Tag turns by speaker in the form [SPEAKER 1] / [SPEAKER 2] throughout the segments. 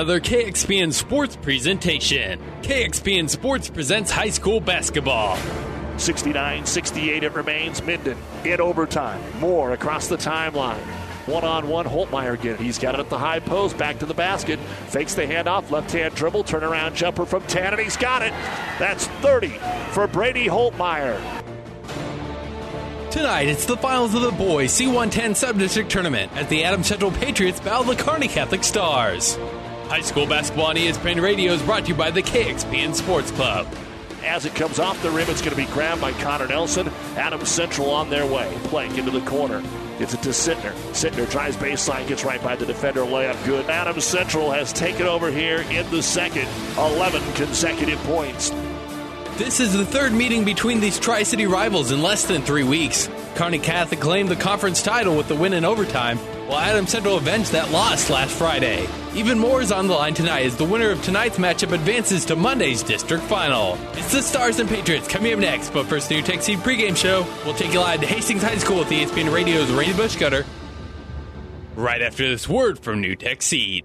[SPEAKER 1] Another KXPN Sports presentation. KXPN Sports presents high school basketball.
[SPEAKER 2] 69 68 it remains. Minden in overtime. More across the timeline. One on one, Holtmeyer again. He's got it at the high post, back to the basket. Fakes the handoff, left hand dribble, turnaround jumper from 10, and he's got it. That's 30 for Brady Holtmeyer.
[SPEAKER 1] Tonight, it's the finals of the boys C110 Subdistrict Tournament as the Adams Central Patriots battle the Kearney Catholic Stars. High school basketball on ESPN Radio is brought to you by the KXPN Sports Club.
[SPEAKER 2] As it comes off the rim, it's going to be grabbed by Connor Nelson. Adams Central on their way. Plank into the corner. Gets it to Sittner. Sittner tries baseline, gets right by the defender. Layup good. Adams Central has taken over here in the second. 11 consecutive points.
[SPEAKER 1] This is the third meeting between these Tri City rivals in less than three weeks. Kearney Catholic claimed the conference title with the win in overtime, while Adams Central avenged that loss last Friday. Even more is on the line tonight as the winner of tonight's matchup advances to Monday's district final. It's the Stars and Patriots coming up next, but first, the NuTech Seed pregame show. We'll take you live to Hastings High School with ESPN Radio's Rainy Bush Cutter. Right after this word from NuTech Seed.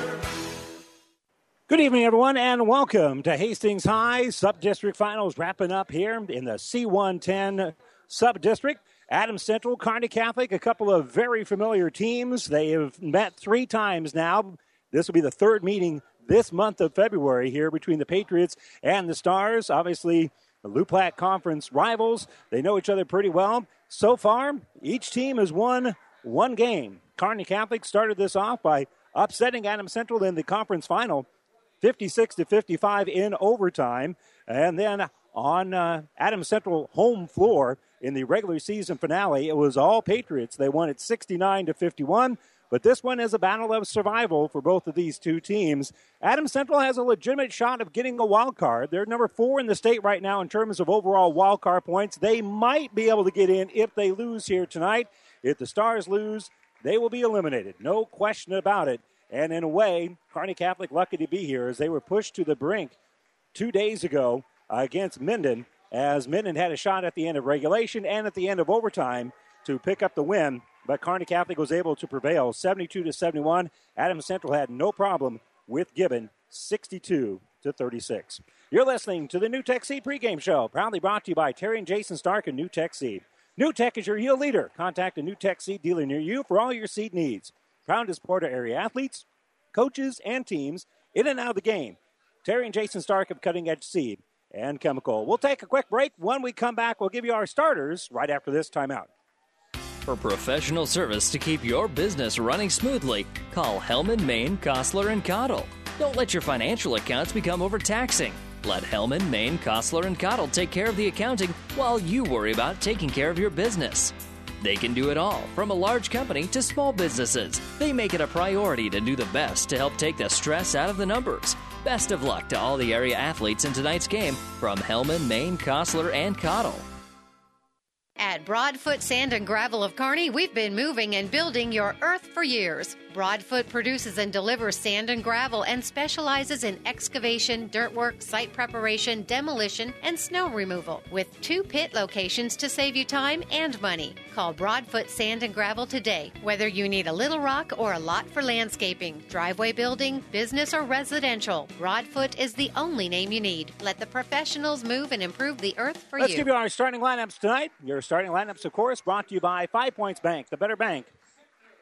[SPEAKER 3] Good evening, everyone, and welcome to Hastings High Sub-District Finals wrapping up here in the C110 Sub-District. Adams Central, Kearney Catholic, a couple of very familiar teams. They have met three times now. This will be the third meeting this month of February here between the Patriots and the Stars. Obviously, the Loup Conference rivals. They know each other pretty well. So far, each team has won one game. Kearney Catholic started this off by upsetting Adams Central in the conference final 56 to 55 in overtime. And then on uh, Adams Central home floor in the regular season finale, it was all Patriots. They won it 69 to 51. But this one is a battle of survival for both of these two teams. Adams Central has a legitimate shot of getting a wild card. They're number four in the state right now in terms of overall wild card points. They might be able to get in if they lose here tonight. If the Stars lose, they will be eliminated. No question about it. And in a way, Kearney Catholic lucky to be here as they were pushed to the brink two days ago against Minden, as Minden had a shot at the end of regulation and at the end of overtime to pick up the win. But Kearney Catholic was able to prevail 72 to 71. Adams Central had no problem with Gibbon 62 to 36. You're listening to the NuTech Seed pregame show, proudly brought to you by Terry and Jason Stark and NuTech Seed. NuTech is your yield leader. Contact a NuTech Seed dealer near you for all your seed needs. To support our area athletes, coaches, and teams in and out of the game. Terry and Jason Stark of Cutting Edge Seed and Chemical. We'll take a quick break. When we come back, we'll give you our starters right after this timeout.
[SPEAKER 4] For professional service to keep your business running smoothly, call Hellman, Maine, Kostler, and Cottle. Don't let your financial accounts become overtaxing. Let Hellman, Maine, Kostler, and Cottle take care of the accounting while you worry about taking care of your business. They can do it all, from a large company to small businesses. They make it a priority to do the best to help take the stress out of the numbers. Best of luck to all the area athletes in tonight's game from Hellman, Maine, Kostler, and Cottle.
[SPEAKER 5] At Broadfoot Sand and Gravel of Kearney, we've been moving and building your earth for years. Broadfoot produces and delivers sand and gravel and specializes in excavation, dirt work, site preparation, demolition, and snow removal with two pit locations to save you time and money. Call Broadfoot Sand and Gravel today. Whether you need a little rock or a lot for landscaping, driveway building, business, or residential, Broadfoot is the only name you need. Let the professionals move and improve the earth for you.
[SPEAKER 3] Let's give you our starting lineups tonight. Your starting lineups, of course, brought to you by Five Points Bank, the better bank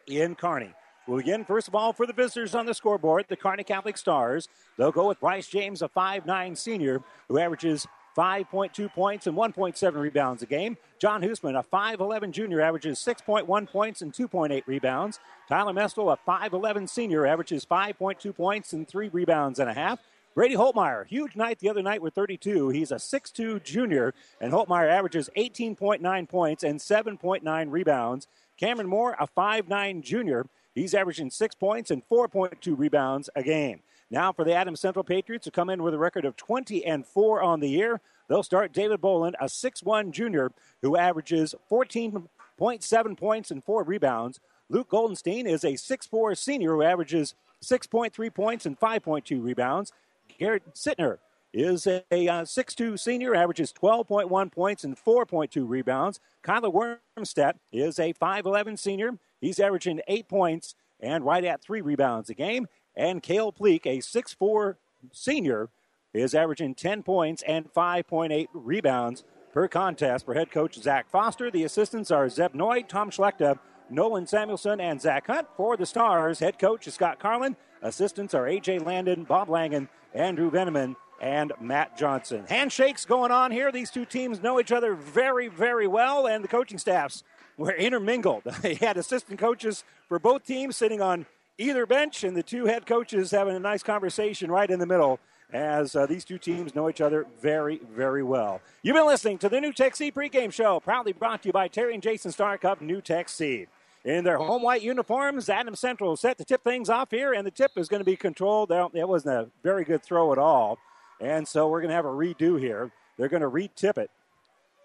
[SPEAKER 3] in Kearney. We'll begin, first of all, for the visitors on the scoreboard, the Kearney Catholic Stars. They'll go with Bryce James, a 5'9 senior who averages 5.2 points and 1.7 rebounds a game. John Hoosman, a 5'11 junior, averages 6.1 points and 2.8 rebounds. Tyler Mestel, a 5'11 senior, averages 5.2 points and 3 rebounds and a half. Brady Holtmeyer, huge night the other night with 32. He's a 6'2 junior, and Holtmeyer averages 18.9 points and 7.9 rebounds. Cameron Moore, a 5'9 junior. He's averaging six points and 4.2 rebounds a game. Now for the Adams Central Patriots to come in with a record of 20 and 4 on the year. They'll start David Bolin, a 6'1 junior who averages 14.7 points and 4 rebounds. Luke Goldenstein is a 6'4 senior who averages 6.3 points and 5.2 rebounds. Garrett Sittner is a, a uh, 6'2 senior, averages 12.1 points and 4.2 rebounds. Kyler Wormstead is a 5'11 senior. He's averaging 8 points and right at 3 rebounds a game. And Kale Pleak, a 6'4 senior, is averaging 10 points and 5.8 rebounds per contest for head coach Zach Foster. The assistants are Zeb Noy, Tom Schlechter, Nolan Samuelson, and Zach Hunt. For the Stars, head coach is Scott Carlin. Assistants are A.J. Landon, Bob Langen, Andrew Veneman, and Matt Johnson. Handshakes going on here. These two teams know each other very, very well, and the coaching staffs were intermingled. they had assistant coaches for both teams sitting on either bench, and the two head coaches having a nice conversation right in the middle as uh, these two teams know each other very, very well. You've been listening to the NuTech Seed pregame show, proudly brought to you by Terry and Jason Stark of NuTech Seed. In their home white uniforms, Adam Central set to tip things off here, and the tip is going to be controlled. It wasn't a very good throw at all. And so we're going to have a redo here. They're going to re-tip it.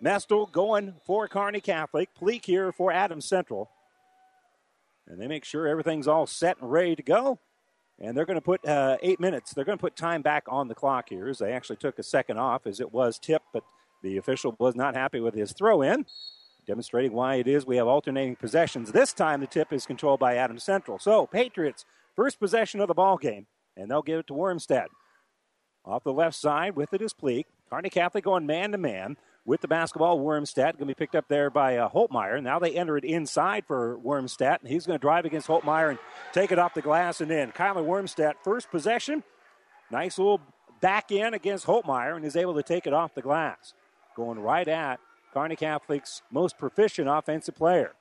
[SPEAKER 3] Mestel going for Kearney Catholic. Pleak here for Adam Central. And they make sure everything's all set and ready to go. And they're going to put uh, eight minutes. They're going to put time back on the clock here as they actually took a second off as it was tipped, but the official was not happy with his throw in, demonstrating why it is we have alternating possessions. This time the tip is controlled by Adam Central. So, Patriots, first possession of the ball game, and they'll give it to Wormstead. Off the left side with it is Pleak. Kearney Catholic going man to man with the basketball. Wormstead going to be picked up there by uh, Holtmeyer. Now they enter it inside for Wormstead. And he's going to drive against Holtmeyer and take it off the glass and in. Kyler Wormstead, first possession. Nice little back in against Holtmeyer and is able to take it off the glass. Going right at Kearney Catholic's most proficient offensive player.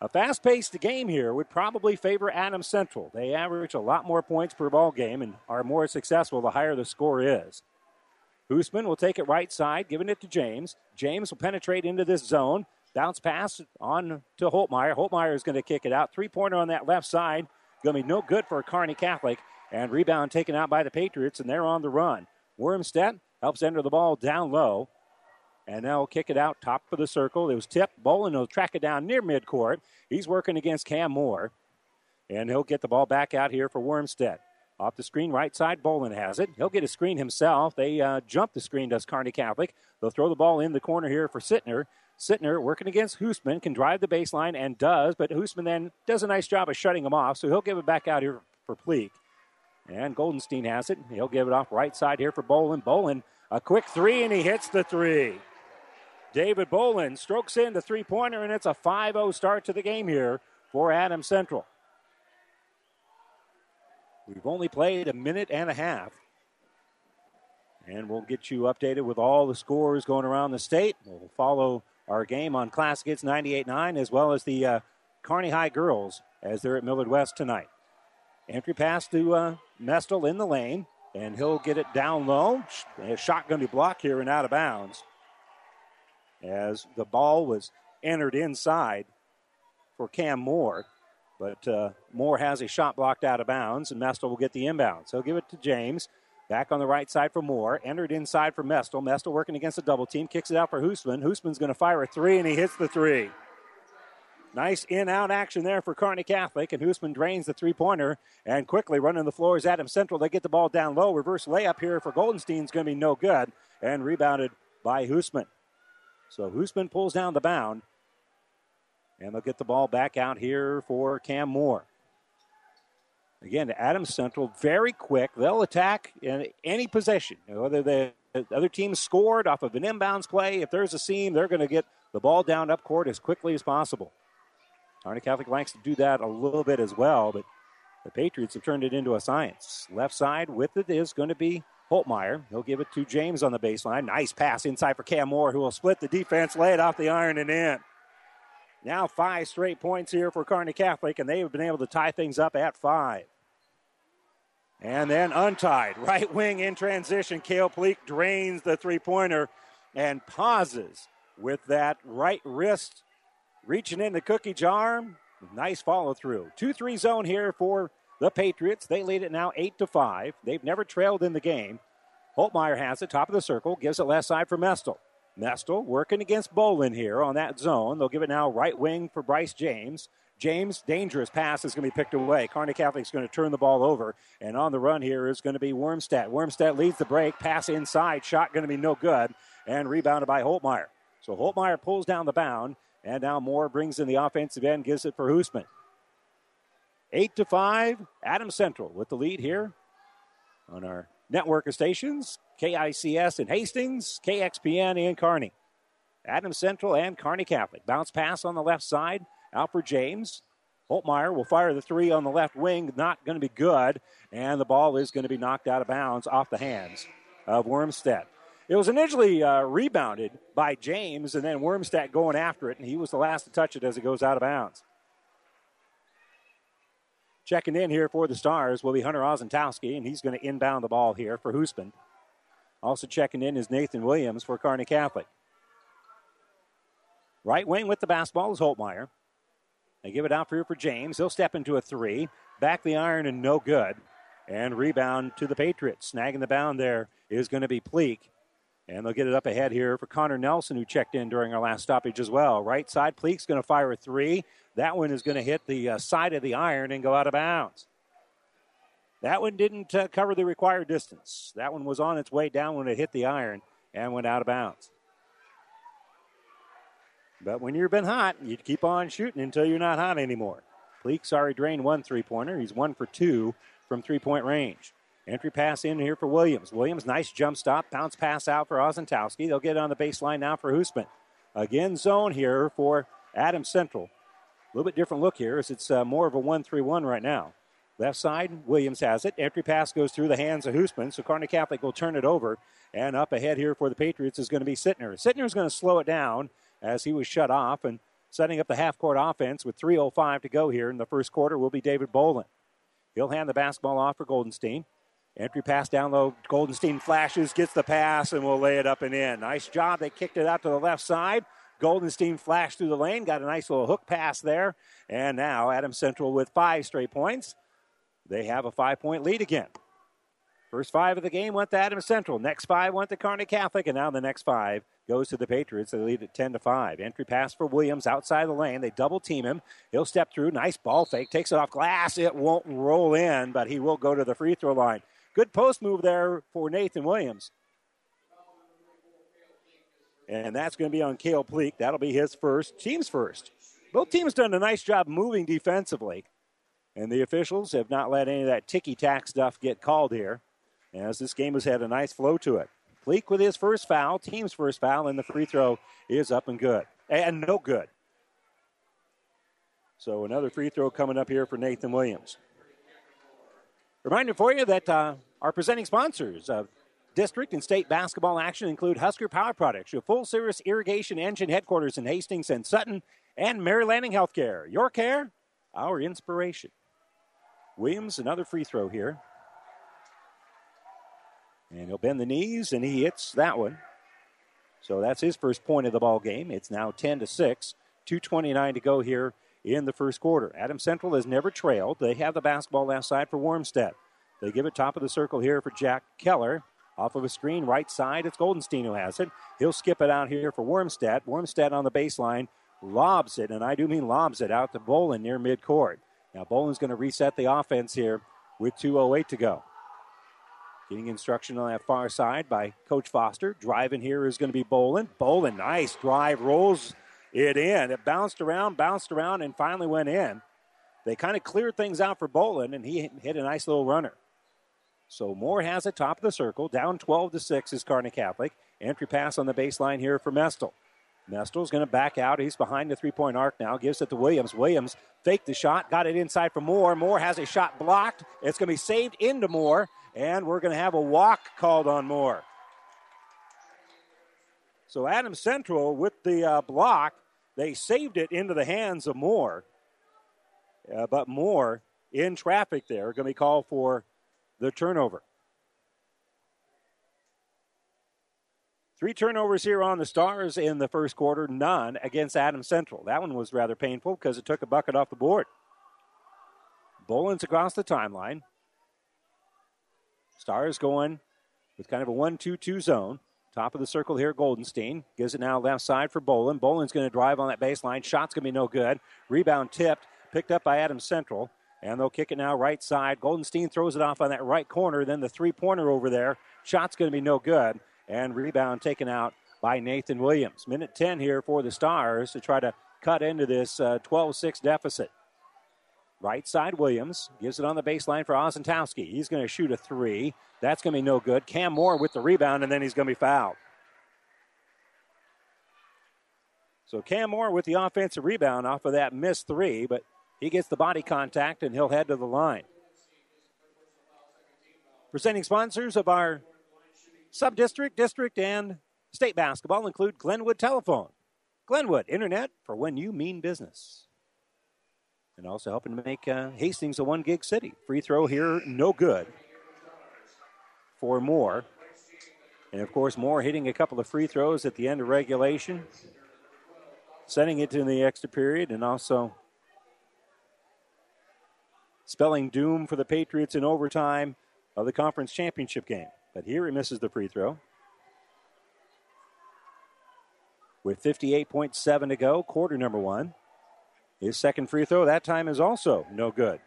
[SPEAKER 3] A fast paced game here would probably favor Adams Central. They average a lot more points per ball game and are more successful the higher the score is. Hoosman will take it right side, giving it to James. James will penetrate into this zone. Bounce pass on to Holtmeyer. Holtmeyer is going to kick it out. Three pointer on that left side. Going to be no good for Kearney Catholic. And rebound taken out by the Patriots, and they're on the run. Wormstead helps enter the ball down low. And now kick it out top of the circle. It was tipped. Bolin will track it down near midcourt. He's working against Cam Moore. And he'll get the ball back out here for Wormstead. Off the screen, right side, Bolin has it. He'll get a screen himself. They uh, jump the screen, does Kearney Catholic. They'll throw the ball in the corner here for Sittner. Sittner working against Hoosman, can drive the baseline and does, but Hoosman then does a nice job of shutting him off, so he'll give it back out here for Pleak. And Goldenstein has it. He'll give it off right side here for Bolin. Bolin, a quick three, and he hits the three. David Bolin strokes in the three pointer, and it's a 5 0 start to the game here for Adams Central. We've only played a minute and a half. And we'll get you updated with all the scores going around the state. We'll follow our game on Classic Hits 98.9 as well as the uh, Kearney High girls as they're at Millard West tonight. Entry pass to uh, Mestel in the lane, and he'll get it down low. A shot going to be blocked here and out of bounds as the ball was entered inside for Cam Moore. But uh, Moore has a shot blocked out of bounds, and Mestel will get the inbound. So give it to James. Back on the right side for Moore. Entered inside for Mestel. Mestel working against a double team. Kicks it out for Hoosman. Hoosman's going to fire a three, and he hits the three. Nice in out action there for Kearney Catholic, and Hoosman drains the three pointer and quickly running the floor is Adams Central. They get the ball down low. Reverse layup here for Goldenstein's going to be no good and rebounded by Hoosman. So Hoosman pulls down the bound. And they'll get the ball back out here for Cam Moore. Again, to Adams Central, very quick. They'll attack in any possession. Whether the other team scored off of an inbounds play, if there's a seam, they're going to get the ball down up court as quickly as possible. Kearney Catholic likes to do that a little bit as well, but the Patriots have turned it into a science. Left side with it is going to be Holtmeyer. He'll give it to James on the baseline. Nice pass inside for Cam Moore, who will split the defense, lay it off the iron and in. Now five straight points here for Kearney Catholic, and they have been able to tie things up at five. And then untied. Right wing in transition. Kale Pleak drains the three pointer and pauses with that right wrist reaching in the cookie jar. Nice follow through. 2 3 zone here for the Patriots. They lead it now 8 to 5. They've never trailed in the game. Holtmeyer has it, top of the circle, gives it left side for Mestel. Mestel working against Bolin here on that zone. They'll give it now right wing for Bryce James. James, dangerous pass is going to be picked away. Kearney Catholic's going to turn the ball over. And on the run here is going to be Wormstead. Wormstead leads the break. Pass inside. Shot going to be no good. And rebounded by Holtmeyer. So Holtmeyer pulls down the bound. And now Moore brings in the offensive end, gives it for Hoosman. 8 to 5. Adam Central with the lead here on our network of stations KICS in Hastings, KXPN in Kearney. Adam Central and Kearney Catholic. Bounce pass on the left side. Out for James. Holtmeyer will fire the three on the left wing. Not going to be good. And the ball is going to be knocked out of bounds off the hands of Wormstead. It was initially uh, rebounded by James, and then Wormstead going after it, and he was the last to touch it as it goes out of bounds. Checking in here for the Stars will be Hunter Ozentowski, and he's going to inbound the ball here for Hoosman. Also checking in is Nathan Williams for Kearney Catholic. Right wing with the basketball is Holtmeyer. They give it out here for James. He'll step into a three. Back the iron and no good. And rebound to the Patriots. Snagging the bound there is going to be Pleak. And they'll get it up ahead here for Connor Nelson, who checked in during our last stoppage as well. Right side, Pleak's going to fire a three. That one is going to hit the uh, side of the iron and go out of bounds. That one didn't uh, cover the required distance. That one was on its way down when it hit the iron and went out of bounds. But when you've been hot, you keep on shooting until you're not hot anymore. Pleak, sorry, drained one three pointer. He's one for two from three point range. Entry pass in here for Williams. Williams, nice jump stop. Bounce pass out for Ozentowski. They'll get on the baseline now for Hoosman. Again, zone here for Adam Central. A little bit different look here as it's uh, more of a 1 3 1 right now. Left side, Williams has it. Entry pass goes through the hands of Hoosman, so Kearney Catholic will turn it over. And up ahead here for the Patriots is going to be Sittner. Sittner is going to slow it down as he was shut off and setting up the half court offense with 3.05 to go here in the first quarter will be David Boland. He'll hand the basketball off for Goldenstein. Entry pass down low. Goldenstein flashes, gets the pass, and will lay it up and in. Nice job. They kicked it out to the left side. Goldenstein flashed through the lane, got a nice little hook pass there. And now Adam Central with five straight points. They have a five point lead again. First five of the game went to Adams Central. Next five went to Kearney Catholic, and now the next five goes to the Patriots. They lead at 10 to 5. Entry pass for Williams outside the lane. They double team him. He'll step through. Nice ball fake. Takes it off glass. It won't roll in, but he will go to the free throw line. Good post move there for Nathan Williams. And that's going to be on Kale Pleak. That'll be his first, team's first. Both teams done a nice job moving defensively. And the officials have not let any of that ticky tack stuff get called here, as this game has had a nice flow to it. Pleak with his first foul, team's first foul, and the free throw is up and good. And no good. So another free throw coming up here for Nathan Williams. Reminder for you that uh, our presenting sponsors of district and state basketball action include Husker Power Products, your full service irrigation engine headquarters in Hastings and Sutton, and Mary Lanning Healthcare. Your care, our inspiration. Williams, another free throw here. And he'll bend the knees, and he hits that one. So that's his first point of the ball game. It's now 10 to 6. 2.29 to go here in the first quarter. Adam Central has never trailed. They have the basketball left side for Wormstead. They give it top of the circle here for Jack Keller. Off of a screen, right side, it's Goldenstein who has it. He'll skip it out here for Wormstead. Wormstead on the baseline lobs it, and I do mean lobs it out to Bolin near midcourt. Now Bolin's going to reset the offense here with 2.08 to go. Getting instruction on that far side by Coach Foster. Driving here is going to be Bolin. Bolin, nice drive, rolls it in. It bounced around, bounced around, and finally went in. They kind of cleared things out for Bolin, and he hit a nice little runner. So Moore has it top of the circle. Down 12 to 6 is Kearney Catholic. Entry pass on the baseline here for Mestel. Mestel's going to back out. He's behind the three point arc now. Gives it to Williams. Williams faked the shot, got it inside for Moore. Moore has a shot blocked. It's going to be saved into Moore, and we're going to have a walk called on Moore. So Adam Central with the uh, block, they saved it into the hands of Moore. Uh, but Moore in traffic there, going to be called for the turnover. Three turnovers here on the Stars in the first quarter, none against Adam Central. That one was rather painful because it took a bucket off the board. Boland's across the timeline. Stars going with kind of a 1 2 2 zone. Top of the circle here, Goldenstein. Gives it now left side for Boland. Boland's going to drive on that baseline. Shot's going to be no good. Rebound tipped, picked up by Adams Central. And they'll kick it now right side. Goldenstein throws it off on that right corner. Then the three pointer over there. Shot's going to be no good. And rebound taken out by Nathan Williams. Minute 10 here for the Stars to try to cut into this 12 uh, 6 deficit. Right side, Williams gives it on the baseline for Ozentowski. He's going to shoot a three. That's going to be no good. Cam Moore with the rebound, and then he's going to be fouled. So Cam Moore with the offensive rebound off of that missed three, but he gets the body contact and he'll head to the line. Presenting sponsors of our sub district, and state basketball include Glenwood Telephone. Glenwood, internet for when you mean business and also helping to make uh, Hastings a one gig city. Free throw here, no good for Moore. And of course, Moore hitting a couple of free throws at the end of regulation, sending it to the extra period, and also spelling doom for the Patriots in overtime of the conference championship game. But here he misses the free throw. With 58.7 to go, quarter number one. His second free throw that time is also no good.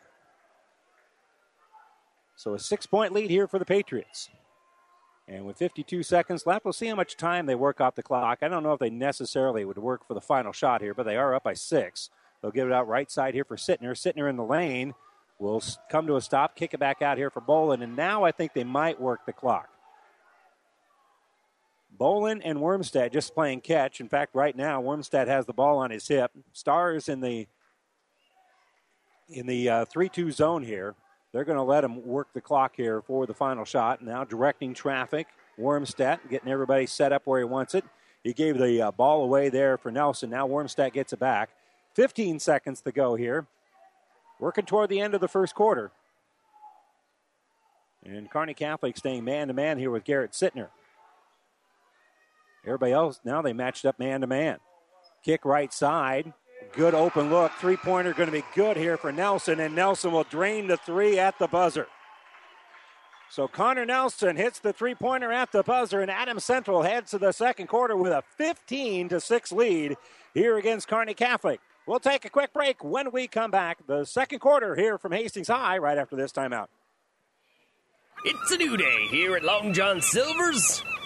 [SPEAKER 3] So a six point lead here for the Patriots. And with 52 seconds left, we'll see how much time they work off the clock. I don't know if they necessarily would work for the final shot here, but they are up by six. They'll give it out right side here for Sittner. Sittner in the lane will come to a stop, kick it back out here for Bolin, and now I think they might work the clock. Bolin and Wormstead just playing catch. In fact, right now Wormstead has the ball on his hip. Stars in the in the uh, three-two zone here. They're going to let him work the clock here for the final shot. Now directing traffic. Wormstead getting everybody set up where he wants it. He gave the uh, ball away there for Nelson. Now Wormstead gets it back. 15 seconds to go here. Working toward the end of the first quarter. And Kearney Catholic staying man to man here with Garrett Sittner. Everybody else, now they matched up man to man. Kick right side. Good open look. Three pointer going to be good here for Nelson, and Nelson will drain the three at the buzzer. So Connor Nelson hits the three pointer at the buzzer, and Adam Central heads to the second quarter with a 15 to 6 lead here against Kearney Catholic. We'll take a quick break when we come back. The second quarter here from Hastings High right after this timeout.
[SPEAKER 6] It's a new day here at Long John Silver's.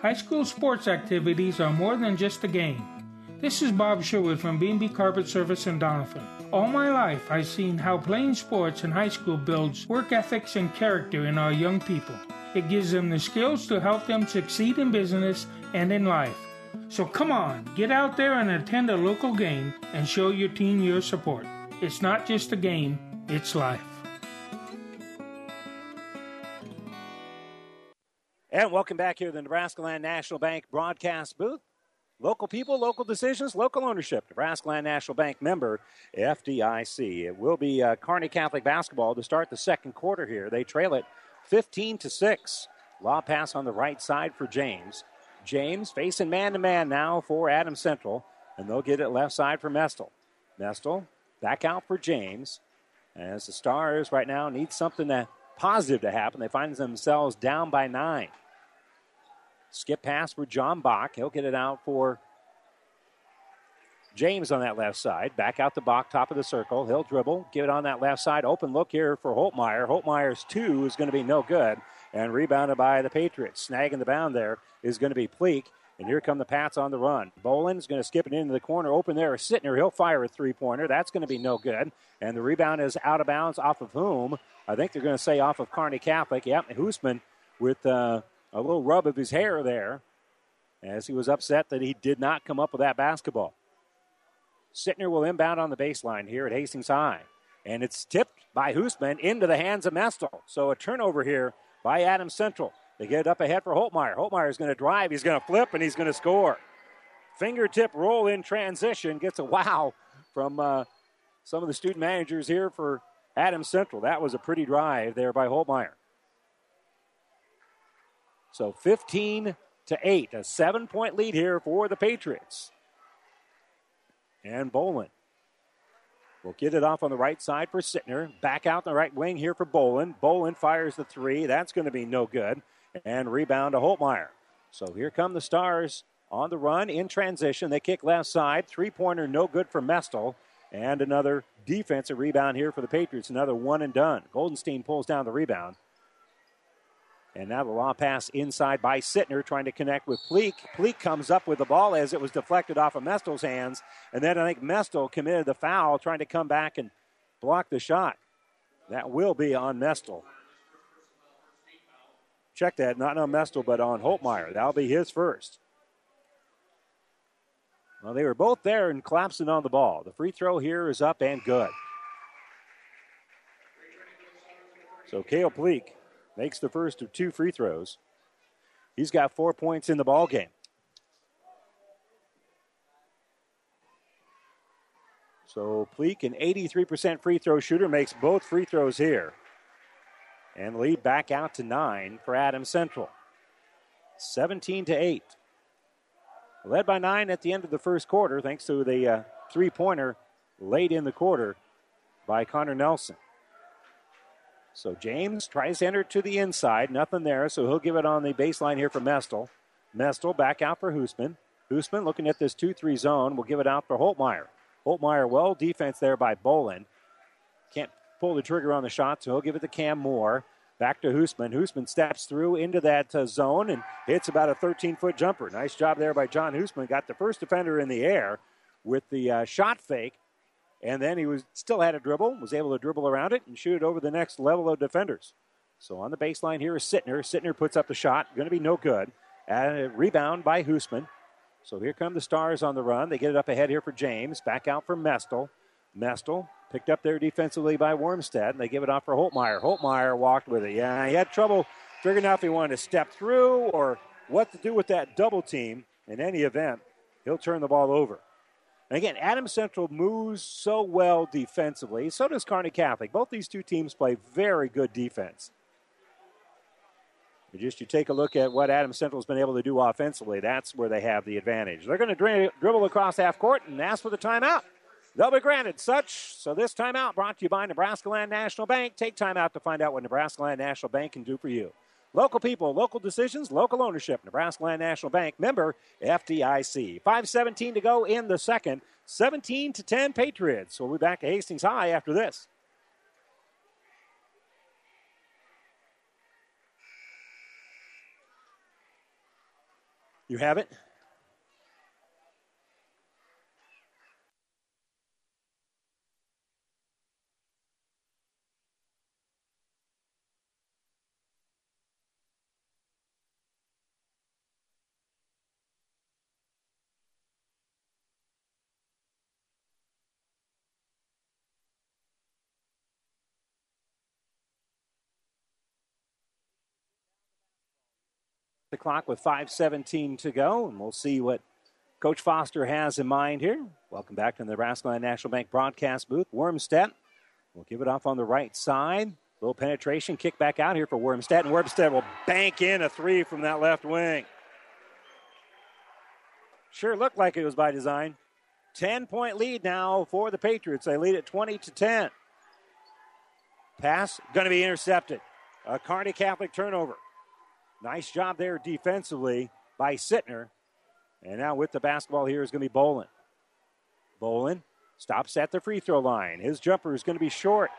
[SPEAKER 7] High school sports activities are more than just a game. This is Bob Sherwood from B&B Carpet Service in Doniphan. All my life, I've seen how playing sports in high school builds work ethics and character in our young people. It gives them the skills to help them succeed in business and in life. So come on, get out there and attend a local game and show your team your support. It's not just a game, it's life.
[SPEAKER 3] And welcome back here to the Nebraska Land National Bank broadcast booth. Local people, local decisions, local ownership. Nebraska Land National Bank member, FDIC. It will be uh, Kearney Catholic basketball to start the second quarter here. They trail it 15 to 6. Law pass on the right side for James. James facing man to man now for Adam Central, and they'll get it left side for Mestel. Mestel back out for James. As the Stars right now need something to positive to happen. They find themselves down by nine. Skip pass for John Bach. He'll get it out for James on that left side. Back out to Bach, top of the circle. He'll dribble, give it on that left side. Open look here for Holtmeyer. Holtmeyer's two is going to be no good. And rebounded by the Patriots. Snagging the bound there is going to be Pleak. And here come the Pats on the run. Boland's going to skip it into the corner. Open there Sittner. He'll fire a three pointer. That's going to be no good. And the rebound is out of bounds off of whom? I think they're going to say off of Kearney Catholic. Yep, Hoosman with uh, a little rub of his hair there. as he was upset that he did not come up with that basketball. Sittner will inbound on the baseline here at Hastings High. And it's tipped by Hoosman into the hands of Mestel. So a turnover here by Adams Central. They get it up ahead for Holtmeyer. Holtmeyer is going to drive, he's going to flip, and he's going to score. Fingertip roll in transition gets a wow from uh, some of the student managers here for Adams Central. That was a pretty drive there by Holtmeyer. So 15 to 8, a seven point lead here for the Patriots. And Bolin will get it off on the right side for Sittner. Back out the right wing here for Bolin. Bolin fires the three. That's going to be no good. And rebound to Holtmeyer. So here come the Stars on the run in transition. They kick left side. Three pointer, no good for Mestel. And another defensive rebound here for the Patriots. Another one and done. Goldenstein pulls down the rebound. And now the long pass inside by Sittner trying to connect with Pleak. Pleak comes up with the ball as it was deflected off of Mestel's hands. And then I think Mestel committed the foul trying to come back and block the shot. That will be on Mestel. Check that, not on Mestel, but on Holtmeyer. That'll be his first. Well, they were both there and collapsing on the ball. The free throw here is up and good. So Kale Pleak makes the first of two free throws. He's got four points in the ball game. So Pleak, an 83% free throw shooter, makes both free throws here. And lead back out to nine for Adams Central. 17 to 8. Led by nine at the end of the first quarter, thanks to the uh, three pointer late in the quarter by Connor Nelson. So James tries to enter to the inside. Nothing there, so he'll give it on the baseline here for Mestel. Mestel back out for Hoosman. Hoosman looking at this 2 3 zone will give it out for Holtmeyer. Holtmeyer, well defense there by Bolin. Can't pull the trigger on the shot, so he'll give it to Cam Moore. Back to Hoosman. Hoosman steps through into that uh, zone and hits about a 13 foot jumper. Nice job there by John Hoosman. Got the first defender in the air with the uh, shot fake and then he was still had a dribble, was able to dribble around it and shoot it over the next level of defenders. So on the baseline here is Sittner. Sittner puts up the shot, going to be no good. And a rebound by Hoosman. So here come the Stars on the run. They get it up ahead here for James. Back out for Mestel. Mestel picked up there defensively by Wormstead, and they give it off for Holtmeyer. Holtmeyer walked with it. Yeah, he had trouble figuring out if he wanted to step through or what to do with that double team. In any event, he'll turn the ball over. And again, Adams Central moves so well defensively. So does Kearney Catholic. Both these two teams play very good defense. just you take a look at what Adams Central has been able to do offensively, that's where they have the advantage. They're going to dri- dribble across half court and ask for the timeout. They'll be granted such. So this timeout brought to you by Nebraska Land National Bank. Take time out to find out what Nebraska Land National Bank can do for you. Local people, local decisions, local ownership. Nebraska Land National Bank member FDIC. 517 to go in the second. 17 to 10 Patriots. We'll be back to Hastings High after this. You have it? The clock with 5.17 to go, and we'll see what Coach Foster has in mind here. Welcome back to the Nebraska National Bank broadcast booth. Wormstead will give it off on the right side. Little penetration, kick back out here for Wormstead, and Wormstead will bank in a three from that left wing. Sure looked like it was by design. 10 point lead now for the Patriots. They lead at 20 to 10. Pass going to be intercepted. A Kearney Catholic turnover. Nice job there defensively by Sittner. And now with the basketball here is going to be Bolin. Bolin stops at the free throw line. His jumper is going to be short.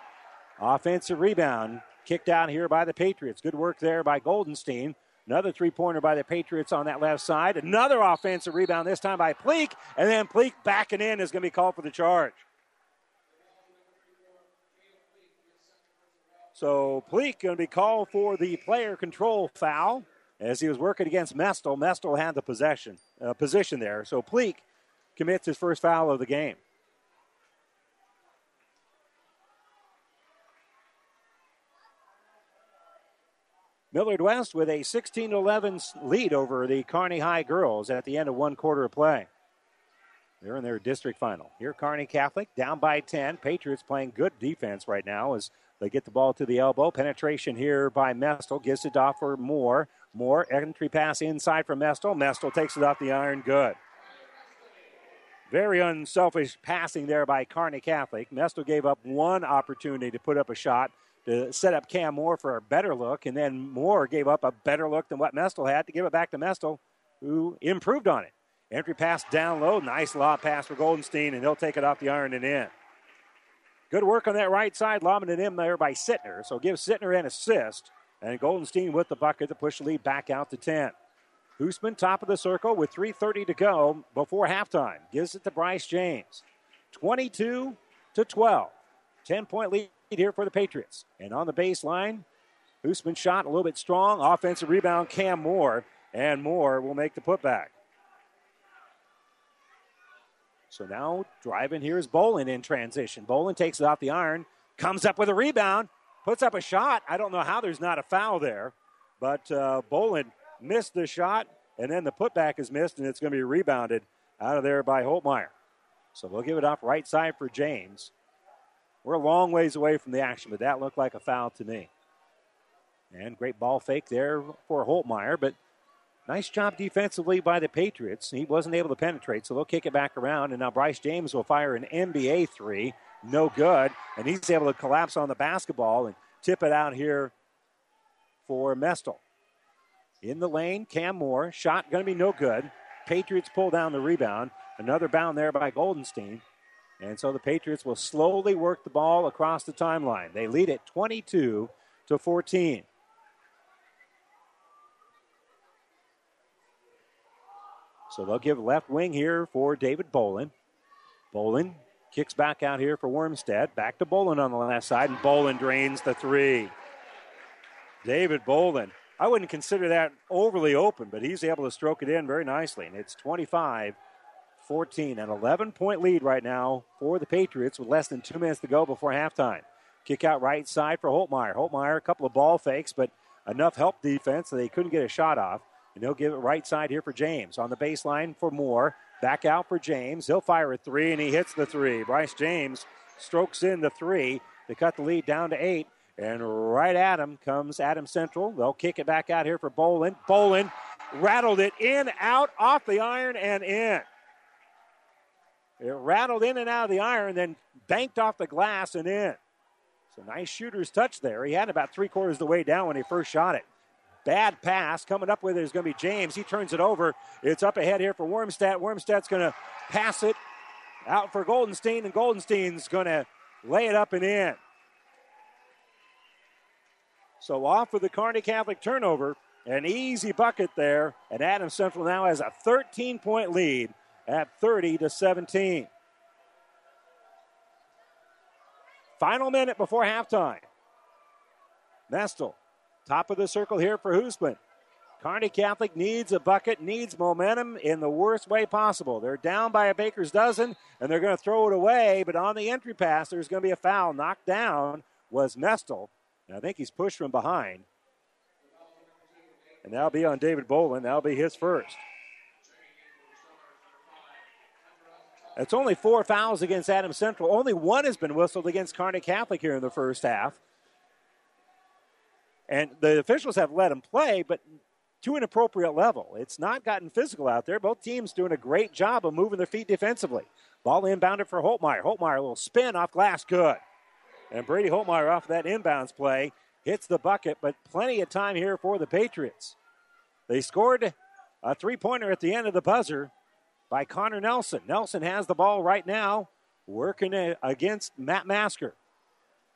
[SPEAKER 3] Offensive rebound kicked out here by the Patriots. Good work there by Goldenstein. Another three pointer by the Patriots on that left side. Another offensive rebound, this time by Pleak. And then Pleak backing in is going to be called for the charge. So Pleak going to be called for the player control foul. as he was working against Mestel. Mestel had the possession uh, position there, so Pleak commits his first foul of the game. Millard West with a 16 11 lead over the Kearney High girls at the end of one quarter of play. They're in their district final. Here, Kearney Catholic down by 10. Patriots playing good defense right now as they get the ball to the elbow. Penetration here by Mestel. Gives it off for Moore. Moore, entry pass inside for Mestel. Mestel takes it off the iron. Good. Very unselfish passing there by Kearney Catholic. Mestel gave up one opportunity to put up a shot to set up Cam Moore for a better look, and then Moore gave up a better look than what Mestel had to give it back to Mestel, who improved on it. Entry pass down low. Nice lob pass for Goldenstein, and he'll take it off the iron and in. Good work on that right side, lobbing it in there by Sittner. So give Sittner an assist. And Goldenstein with the bucket to push the lead back out to 10. Hoosman, top of the circle with 3.30 to go before halftime. Gives it to Bryce James. 22 to 12. 10 point lead here for the Patriots. And on the baseline, Hoosman shot a little bit strong. Offensive rebound, Cam Moore. And Moore will make the putback. So now driving here is Bolin in transition. Bolin takes it off the iron, comes up with a rebound, puts up a shot. I don't know how there's not a foul there, but uh, Bolin missed the shot, and then the putback is missed, and it's going to be rebounded out of there by Holtmeyer. So we'll give it off right side for James. We're a long ways away from the action, but that looked like a foul to me. And great ball fake there for Holtmeyer, but Nice job defensively by the Patriots. He wasn't able to penetrate, so they'll kick it back around. And now Bryce James will fire an NBA three. No good. And he's able to collapse on the basketball and tip it out here for Mestel. In the lane, Cam Moore. Shot going to be no good. Patriots pull down the rebound. Another bound there by Goldenstein. And so the Patriots will slowly work the ball across the timeline. They lead it 22 to 14. So they'll give left wing here for David Bolin. Bolin kicks back out here for Wormstead. Back to Bolin on the left side, and Bolin drains the three. David Bolin. I wouldn't consider that overly open, but he's able to stroke it in very nicely. And it's 25 14, an 11 point lead right now for the Patriots with less than two minutes to go before halftime. Kick out right side for Holtmeyer. Holtmeyer, a couple of ball fakes, but enough help defense so they couldn't get a shot off. And he'll give it right side here for James. On the baseline for Moore. Back out for James. He'll fire a three, and he hits the three. Bryce James strokes in the three to cut the lead down to eight. And right at him comes Adam Central. They'll kick it back out here for Bolin. Bolin rattled it in, out, off the iron, and in. It rattled in and out of the iron, then banked off the glass and in. So nice shooter's touch there. He had about three quarters of the way down when he first shot it. Bad pass. Coming up with it is going to be James. He turns it over. It's up ahead here for Wormstead. Wormstead's going to pass it out for Goldenstein, and Goldenstein's going to lay it up and in. So off with the Kearney Catholic turnover. An easy bucket there, and Adams Central now has a 13 point lead at 30 to 17. Final minute before halftime. Mestel Top of the circle here for Hoosman. Kearney Catholic needs a bucket, needs momentum in the worst way possible. They're down by a baker's dozen, and they're going to throw it away. But on the entry pass, there's going to be a foul. Knocked down was Mestel, And I think he's pushed from behind. And that'll be on David Bolin. That'll be his first. It's only four fouls against Adam Central. Only one has been whistled against Kearney Catholic here in the first half. And the officials have let him play, but to an appropriate level. It's not gotten physical out there. Both teams doing a great job of moving their feet defensively. Ball inbounded for Holtmeyer. Holtmeyer, a little spin off glass, good. And Brady Holtmeyer off that inbounds play hits the bucket, but plenty of time here for the Patriots. They scored a three pointer at the end of the buzzer by Connor Nelson. Nelson has the ball right now, working against Matt Masker.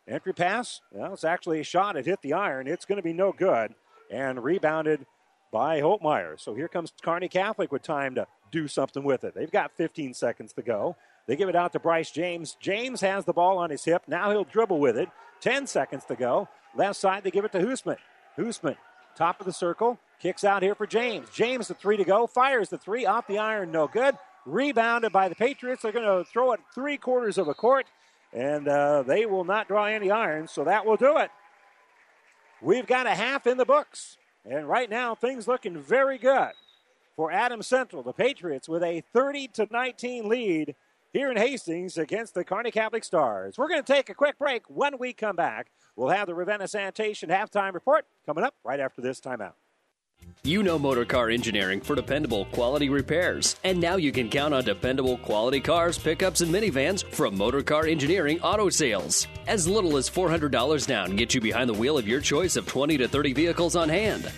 [SPEAKER 3] Entry pass. Well, it's actually a shot. It hit the iron. It's going to be no good. And rebounded by Holtmeyer. So here comes Kearney Catholic with time to do something with it. They've got 15 seconds to go. They give it out to Bryce James. James has the ball on his hip. Now he'll dribble with it. 10 seconds to go. Left side, they give it to Hoosman. Hoosman top of the circle. Kicks out here for James. James, the three to go. Fires the three off the iron. No good. Rebounded by the Patriots. They're going to throw it three quarters of the court, and uh, they will not draw any irons, so that will do it. We've got a half in the books, and right now things looking very good for Adam Central. The Patriots with a 30 to 19 lead here in Hastings against the Kearney Catholic Stars. We're going to take a quick break. When we come back, we'll have the Ravenna Sanitation halftime report coming up right after this timeout.
[SPEAKER 4] You know motor car engineering for dependable quality repairs. And now you can count on dependable quality cars, pickups, and minivans from Motor Car Engineering Auto Sales. As little as $400 down gets you behind the wheel of your choice of 20 to 30 vehicles on hand.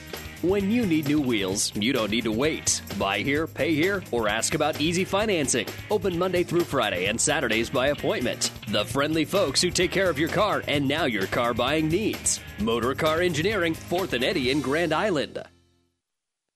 [SPEAKER 4] When you need new wheels, you don't need to wait. Buy here, pay here, or ask about easy financing. Open Monday through Friday and Saturdays by appointment. The friendly folks who take care of your car and now your car buying needs. Motor Car Engineering, 4th and Eddy in Grand Island.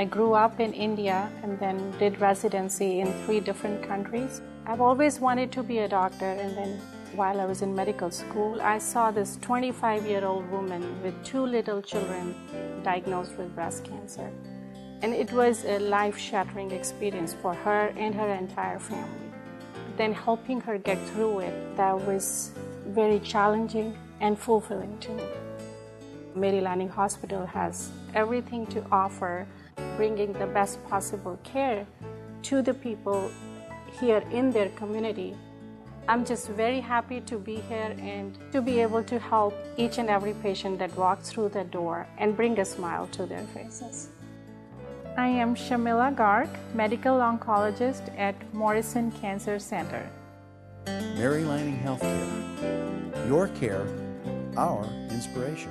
[SPEAKER 8] I grew up in India and then did residency in three different countries. I've always wanted to be a doctor, and then while I was in medical school, I saw this 25 year old woman with two little children diagnosed with breast cancer. And it was a life shattering experience for her and her entire family. Then helping her get through it, that was very challenging and fulfilling to me. Mary Lanning Hospital has everything to offer bringing the best possible care to the people here in their community. I'm just very happy to be here and to be able to help each and every patient that walks through the door and bring a smile to their faces. I am Shamila Garg, medical oncologist at Morrison Cancer Center.
[SPEAKER 9] Mary Lanning Healthcare. Your care, our inspiration.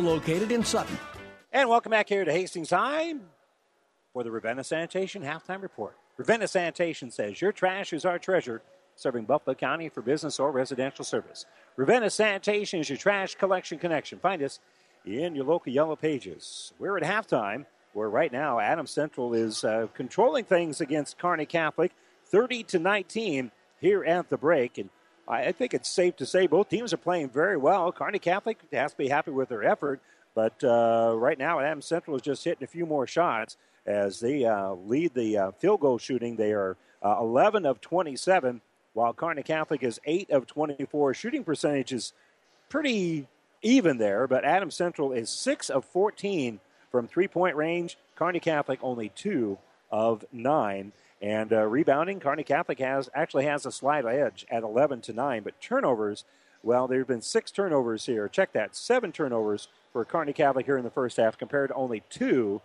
[SPEAKER 10] located in Sutton.
[SPEAKER 3] And welcome back here to Hastings High for the Ravenna Sanitation Halftime Report. Ravenna Sanitation says your trash is our treasure, serving Buffalo County for business or residential service. Ravenna Sanitation is your trash collection connection. Find us in your local yellow pages. We're at halftime, where right now Adams Central is uh, controlling things against Kearney Catholic, 30 to 19 here at the break. And I think it's safe to say both teams are playing very well. Kearney Catholic has to be happy with their effort, but uh, right now Adams Central is just hitting a few more shots as they uh, lead the uh, field goal shooting. They are uh, 11 of 27, while Kearney Catholic is 8 of 24. Shooting percentage is pretty even there, but Adams Central is 6 of 14 from three point range. Kearney Catholic only 2 of 9. And uh, rebounding, Kearney Catholic has actually has a slight edge at 11 to 9. But turnovers, well, there have been six turnovers here. Check that, seven turnovers for Kearney Catholic here in the first half, compared to only two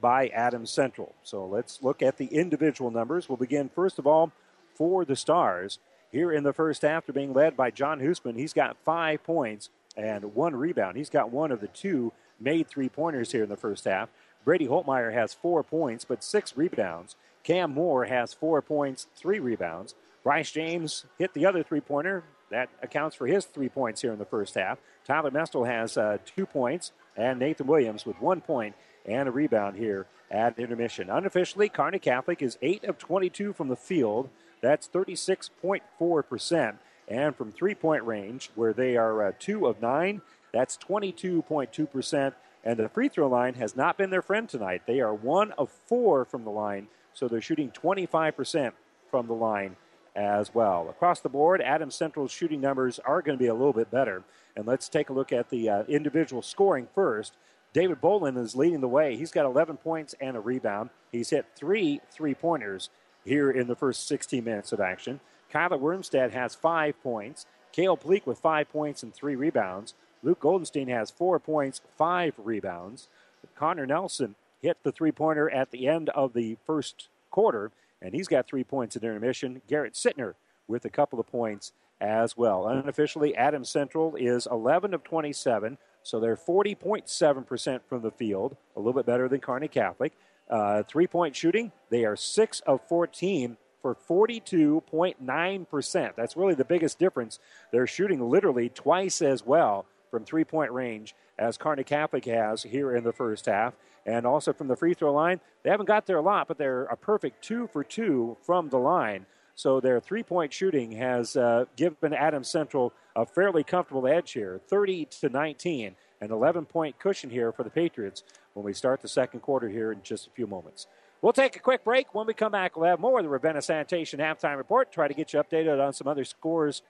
[SPEAKER 3] by Adams Central. So let's look at the individual numbers. We'll begin first of all for the Stars here in the first half. They're being led by John Hoosman. He's got five points and one rebound. He's got one of the two made three pointers here in the first half. Brady Holtmeyer has four points but six rebounds. Cam Moore has four points, three rebounds. Bryce James hit the other three pointer. That accounts for his three points here in the first half. Tyler Mestel has uh, two points, and Nathan Williams with one point and a rebound here at intermission. Unofficially, Kearney Catholic is 8 of 22 from the field. That's 36.4%. And from three point range, where they are uh, 2 of 9, that's 22.2%. And the free throw line has not been their friend tonight. They are 1 of 4 from the line so they're shooting 25% from the line as well. Across the board, Adams Central's shooting numbers are going to be a little bit better And let's take a look at the uh, individual scoring first. David Bolin is leading the way. He's got 11 points and a rebound. He's hit three three pointers here in the first 16 minutes of action. Kyler Wormstead has five points. Kale Pleak with five points and three rebounds. Luke Goldenstein has four points, five rebounds. Connor Nelson hit the three pointer at the end of the first quarter, and he's got three points at intermission. Garrett Sittner with a couple of points as well. Unofficially, Adams Central is 11 of 27, so they're 40.7% from the field, a little bit better than Kearney Catholic. Uh, three point shooting, they are 6 of 14 for 42.9%. That's really the biggest difference. They're shooting literally twice as well from three point range as Kearney Catholic has here in the first half. And also from the free throw line, they haven't got there a lot, but they're a perfect two for two from the line. So their three point shooting has uh, given Adams Central a fairly comfortable edge here 30 to 19, an 11 point cushion here for the Patriots when we start the second quarter here in just a few moments. We'll take a quick break. When we come back, we'll have more of the Ravenna Sanitation halftime report. Try to get you updated on some other scores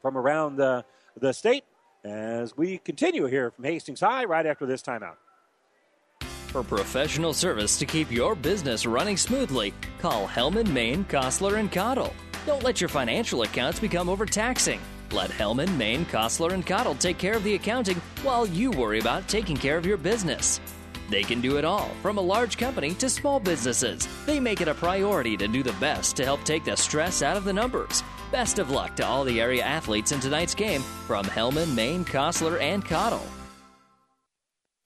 [SPEAKER 3] from around the, the state as we continue here from Hastings High right after this timeout.
[SPEAKER 4] For professional service to keep your business running smoothly, call Hellman, Maine, Kostler, and Cottle. Don't let your financial accounts become overtaxing. Let Hellman, Maine, Kostler, and Cottle take care of the accounting while you worry about taking care of your business. They can do it all, from a large company to small businesses. They make it a priority to do the best to help take the stress out of the numbers. Best of luck to all the area athletes in tonight's game from Hellman, Maine, Kostler, and Cottle.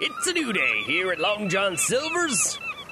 [SPEAKER 6] It's a new day here at Long John Silver's.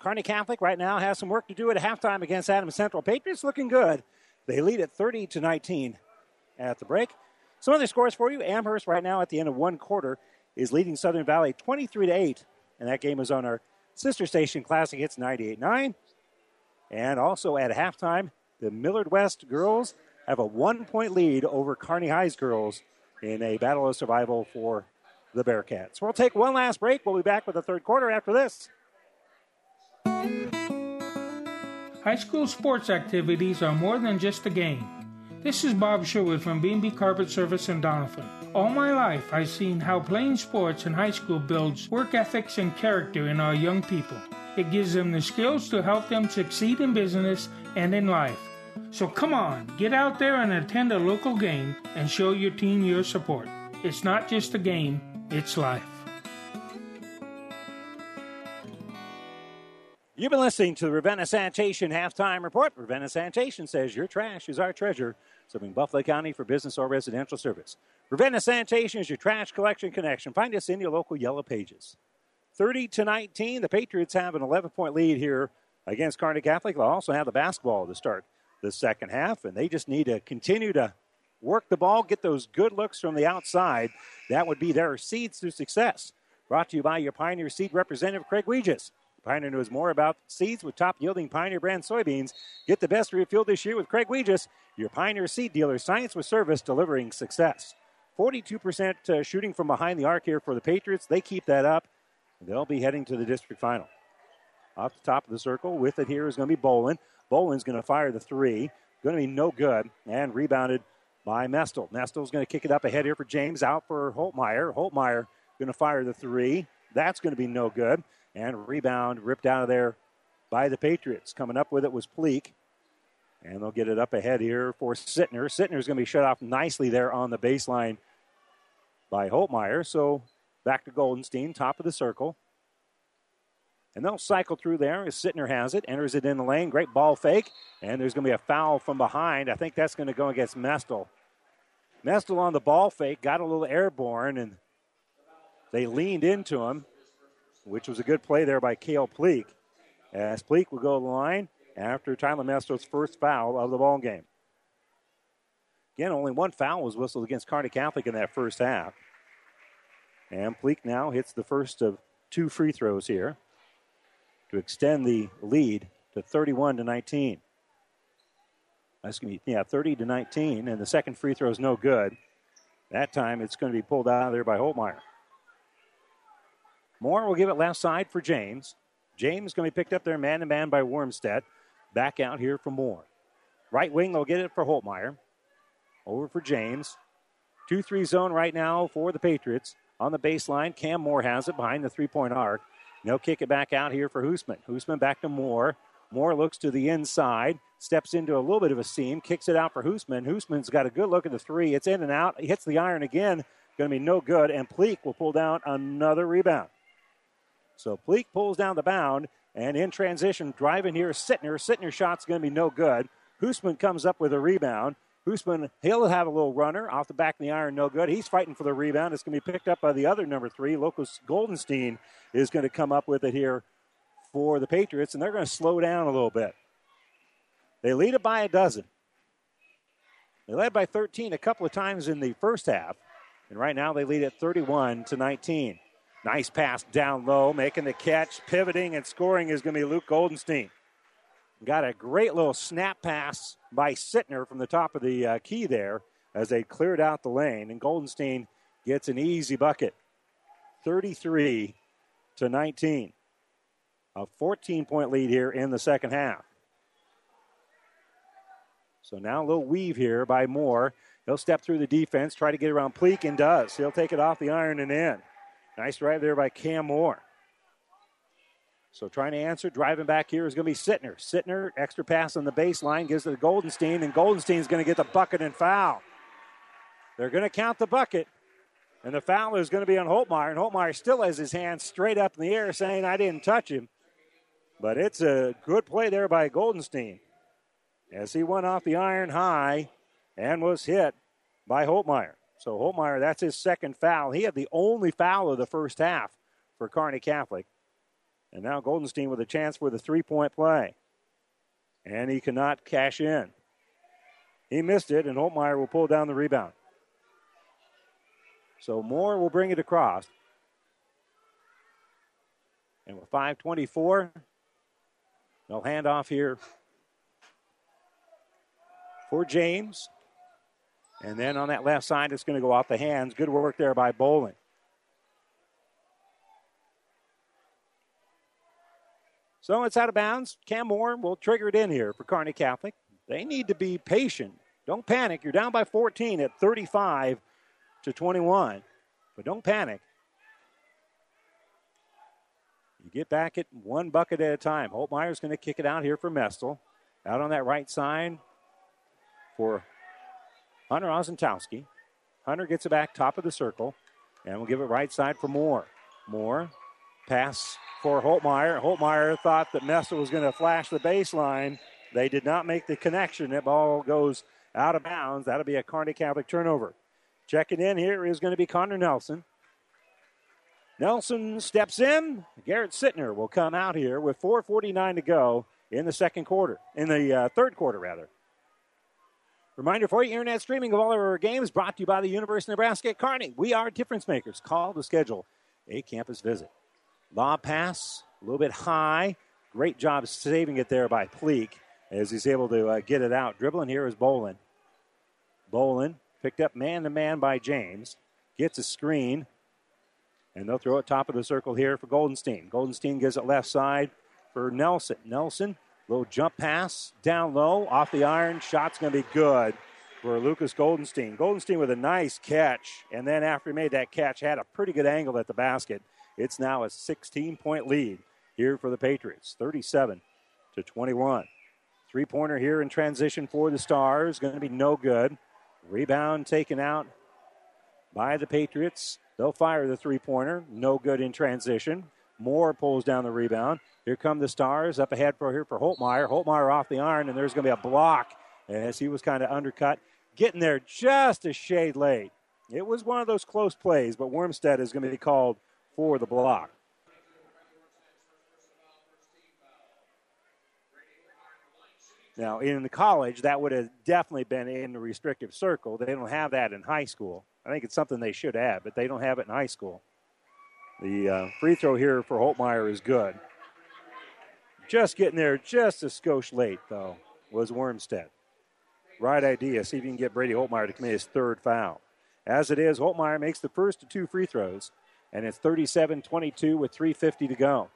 [SPEAKER 3] Kearney Catholic right now has some work to do at halftime against Adams Central. Patriots looking good. They lead at 30 to 19 at the break. Some other scores for you. Amherst right now at the end of one quarter is leading Southern Valley 23 to 8. And that game is on our sister station Classic Hits 98.9. And also at halftime, the Millard West girls have a one point lead over Kearney High's girls in a battle of survival for the Bearcats. We'll take one last break. We'll be back with the third quarter after this.
[SPEAKER 7] High school sports activities are more than just a game. This is Bob Sherwood from B&B Carpet Service in Donovan. All my life, I've seen how playing sports in high school builds work ethics and character in our young people. It gives them the skills to help them succeed in business and in life. So come on, get out there and attend a local game and show your team your support. It's not just a game, it's life.
[SPEAKER 3] You've been listening to the Ravenna Sanitation Halftime Report. Ravenna Sanitation says your trash is our treasure, serving Buffalo County for business or residential service. Ravenna Sanitation is your trash collection connection. Find us in your local Yellow Pages. 30 to 19, the Patriots have an 11 point lead here against Kearney Catholic. They'll also have the basketball to start the second half, and they just need to continue to work the ball, get those good looks from the outside. That would be their seeds to success. Brought to you by your Pioneer Seed representative, Craig Weegis. Pioneer knows more about seeds with top yielding Pioneer brand soybeans. Get the best refuel this year with Craig Weegis, your Pioneer seed dealer. Science with service, delivering success. 42% uh, shooting from behind the arc here for the Patriots. They keep that up. They'll be heading to the district final. Off the top of the circle with it here is going to be Bolin. Bolin's going to fire the three. Going to be no good. And rebounded by Mestel. Mestel's going to kick it up ahead here for James. Out for Holtmeyer. Holtmeyer going to fire the three. That's going to be no good. And rebound ripped out of there by the Patriots. Coming up with it was Pleak. And they'll get it up ahead here for Sittner. Sittner's going to be shut off nicely there on the baseline by Holtmeyer. So back to Goldenstein, top of the circle. And they'll cycle through there as Sittner has it, enters it in the lane. Great ball fake. And there's going to be a foul from behind. I think that's going to go against Mestel. Mestel on the ball fake, got a little airborne, and they leaned into him, which was a good play there by Kale Pleak. As Pleak will go to the line after Tyler Mestel's first foul of the ball game. Again, only one foul was whistled against Kearney Catholic in that first half. And Pleak now hits the first of two free throws here to extend the lead to 31 to 19. Excuse me, yeah, 30 to 19, and the second free throw is no good. That time it's going to be pulled out of there by Holtmeyer. Moore will give it left side for James. James is going to be picked up there man to man by Wormstead. Back out here for Moore. Right wing, they'll get it for Holtmeyer. Over for James. 2 3 zone right now for the Patriots. On the baseline, Cam Moore has it behind the three point arc. They'll kick it back out here for Hoosman. Hoosman back to Moore. Moore looks to the inside, steps into a little bit of a seam, kicks it out for Hoosman. Hoosman's got a good look at the three. It's in and out. He hits the iron again. Going to be no good. And Pleak will pull down another rebound. So Pleak pulls down the bound. And in transition, driving here, Sittner. Sittner shot's going to be no good. Hoosman comes up with a rebound. Hoosman, he'll have a little runner off the back of the iron, no good. He's fighting for the rebound. It's going to be picked up by the other number three. Lucas Goldenstein is going to come up with it here for the Patriots, and they're going to slow down a little bit. They lead it by a dozen. They led by 13 a couple of times in the first half, and right now they lead at 31 to 19. Nice pass down low, making the catch, pivoting and scoring is going to be Luke Goldenstein. Got a great little snap pass by Sittner from the top of the uh, key there as they cleared out the lane, and Goldenstein gets an easy bucket. 33 to 19. A 14 point lead here in the second half. So now a little weave here by Moore. He'll step through the defense, try to get around Pleak, and does. He'll take it off the iron and in. Nice drive there by Cam Moore. So trying to answer, driving back here is going to be Sittner. Sittner, extra pass on the baseline, gives it to Goldenstein, and Goldenstein's going to get the bucket and foul. They're going to count the bucket, and the foul is going to be on Holtmeyer, and Holtmeyer still has his hands straight up in the air saying, I didn't touch him. But it's a good play there by Goldenstein as he went off the iron high and was hit by Holtmeyer. So Holtmeyer, that's his second foul. He had the only foul of the first half for Kearney Catholic. And now Goldenstein with a chance for the three point play. And he cannot cash in. He missed it, and Holtmeyer will pull down the rebound. So Moore will bring it across. And with 524, they'll hand off here for James. And then on that left side, it's going to go off the hands. Good work there by Bolin. So it's out of bounds. Cam Moore will trigger it in here for Kearney Catholic. They need to be patient. Don't panic. You're down by 14 at 35 to 21. But don't panic. You get back at one bucket at a time. Holtmeyer's going to kick it out here for Mestel. Out on that right side for Hunter Osentowski. Hunter gets it back top of the circle. And we'll give it right side for Moore. Moore Pass for Holtmeyer. Holtmeyer thought that Mestel was going to flash the baseline. They did not make the connection. That ball goes out of bounds. That'll be a Kearney Catholic turnover. Checking in here is going to be Connor Nelson. Nelson steps in. Garrett Sittner will come out here with 4:49 to go in the second quarter, in the uh, third quarter rather. Reminder for you, internet streaming of all of our games brought to you by the University of Nebraska at Kearney. We are difference makers. Call to schedule a campus visit. Law pass, a little bit high. Great job saving it there by Pleak as he's able to uh, get it out. Dribbling here is Bolin. Bolin picked up man to man by James. Gets a screen. And they'll throw it top of the circle here for Goldenstein. Goldenstein gives it left side for Nelson. Nelson, little jump pass down low, off the iron. Shot's going to be good for Lucas Goldenstein. Goldenstein with a nice catch. And then after he made that catch, had a pretty good angle at the basket. It's now a 16 point lead here for the Patriots, 37 to 21. Three pointer here in transition for the Stars. Going to be no good. Rebound taken out by the Patriots. They'll fire the three pointer. No good in transition. Moore pulls down the rebound. Here come the Stars up ahead for here for Holtmeyer. Holtmeyer off the iron, and there's going to be a block as he was kind of undercut. Getting there just a shade late. It was one of those close plays, but Wormstead is going to be called for the block. Now, in the college, that would have definitely been in the restrictive circle. They don't have that in high school. I think it's something they should have, but they don't have it in high school. The uh, free throw here for Holtmeyer is good. Just getting there just a skosh late, though, was Wormstead. Right idea. See if you can get Brady Holtmeyer to commit his third foul. As it is, Holtmeyer makes the first of two free throws, and it's 37 22 with 3.50 to go.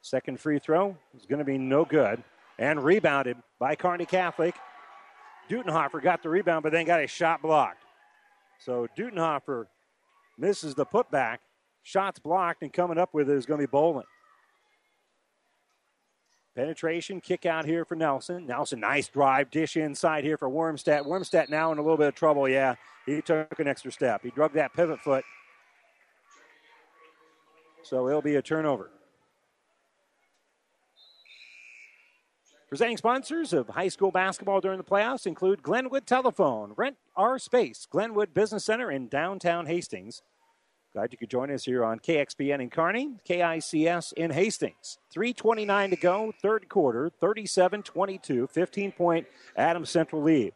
[SPEAKER 3] Second free throw is going to be no good and rebounded by Kearney Catholic. Dutenhofer got the rebound, but then got a shot blocked. So Dutenhofer misses the putback. Shots blocked, and coming up with it is going to be Bolin. Penetration, kick out here for Nelson. Nelson, nice drive, dish inside here for Wormstead. Wormstead now in a little bit of trouble. Yeah, he took an extra step. He drug that pivot foot. So it'll be a turnover. Presenting sponsors of high school basketball during the playoffs include Glenwood Telephone, Rent Our Space, Glenwood Business Center in downtown Hastings. Glad you could join us here on KXPN in Kearney, KICS in Hastings. 3.29 to go, third quarter, 37 22, 15 point Adams Central lead.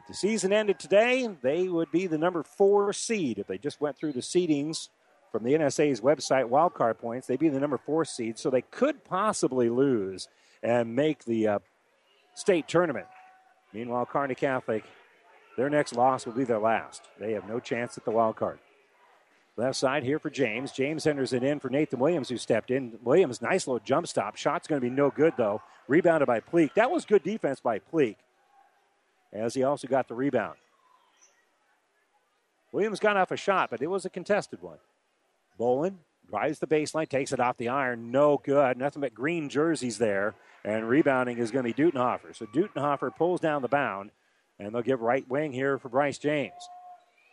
[SPEAKER 3] If the season ended today, they would be the number four seed. If they just went through the seedings from the NSA's website, wildcard points, they'd be the number four seed, so they could possibly lose and make the uh, state tournament. Meanwhile, Kearney Catholic, their next loss will be their last. They have no chance at the wild card. Left side here for James. James enters it in for Nathan Williams, who stepped in. Williams, nice little jump stop. Shot's going to be no good, though. Rebounded by Pleak. That was good defense by Pleak, as he also got the rebound. Williams got off a shot, but it was a contested one. Bolin drives the baseline, takes it off the iron. No good. Nothing but green jerseys there. And rebounding is going to be Dutenhofer. So Dutenhofer pulls down the bound, and they'll give right wing here for Bryce James.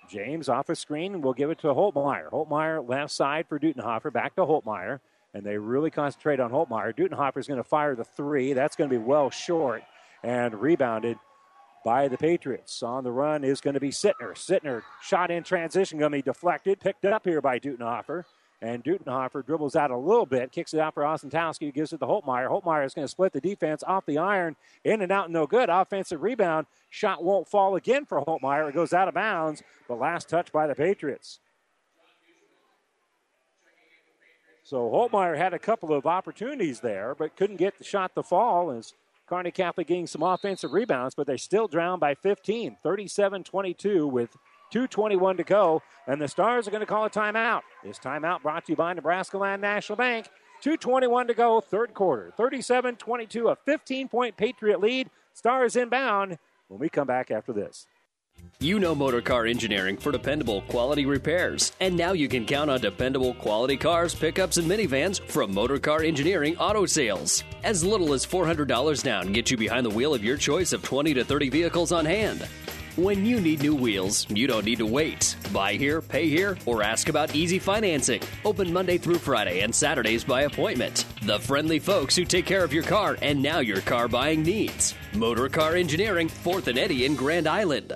[SPEAKER 3] James off a screen, we'll give it to Holtmeyer. Holtmeyer left side for Dutenhofer, back to Holtmeyer, and they really concentrate on Holtmeyer. Dutenhofer is going to fire the three. That's going to be well short and rebounded by the Patriots. On the run is going to be Sittner. Sittner shot in transition, going to be deflected, picked up here by Dutenhofer. And Dutenhofer dribbles out a little bit, kicks it out for Osentowski, gives it to Holtmeyer. Holtmeyer is going to split the defense off the iron, in and out, no good. Offensive rebound. Shot won't fall again for Holtmeyer. It goes out of bounds, but last touch by the Patriots. So Holtmeyer had a couple of opportunities there, but couldn't get the shot to fall as Kearney Catholic getting some offensive rebounds, but they still drown by 15, 37 22 with 2.21 to go, and the Stars are going to call a timeout. This timeout brought to you by Nebraska Land National Bank. 2.21 to go, third quarter. 37 22, a 15 point Patriot lead. Stars inbound when we come back after this.
[SPEAKER 4] You know motor car engineering for dependable quality repairs. And now you can count on dependable quality cars, pickups, and minivans from Motor Car Engineering Auto Sales. As little as $400 down gets you behind the wheel of your choice of 20 to 30 vehicles on hand. When you need new wheels, you don't need to wait. Buy here, pay here, or ask about easy financing. Open Monday through Friday and Saturdays by appointment. The friendly folks who take care of your car and now your car buying needs. Motor Car Engineering, 4th and Eddy in Grand Island.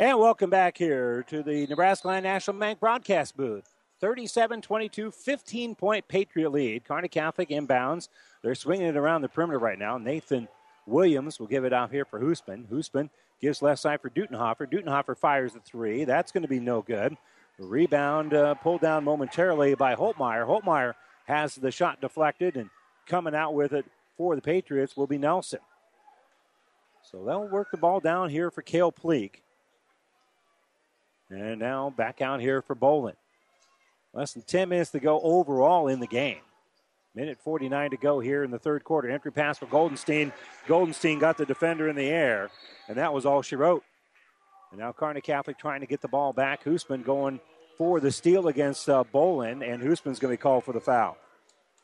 [SPEAKER 3] And welcome back here to the Nebraska Land National Bank broadcast booth. 37 22, 15 point Patriot lead. Kearney Catholic inbounds. They're swinging it around the perimeter right now. Nathan Williams will give it out here for Hoosman. Hoosman gives left side for Dutenhofer. Dutenhofer fires the three. That's going to be no good. Rebound uh, pulled down momentarily by Holtmeyer. Holtmeyer has the shot deflected, and coming out with it for the Patriots will be Nelson. So they'll work the ball down here for Kale Pleak. And now back out here for Bolin. Less than 10 minutes to go overall in the game. Minute 49 to go here in the third quarter. Entry pass for Goldenstein. Goldenstein got the defender in the air, and that was all she wrote. And now Kearney Catholic trying to get the ball back. Hoosman going for the steal against uh, Bolin, and Hoosman's going to be called for the foul.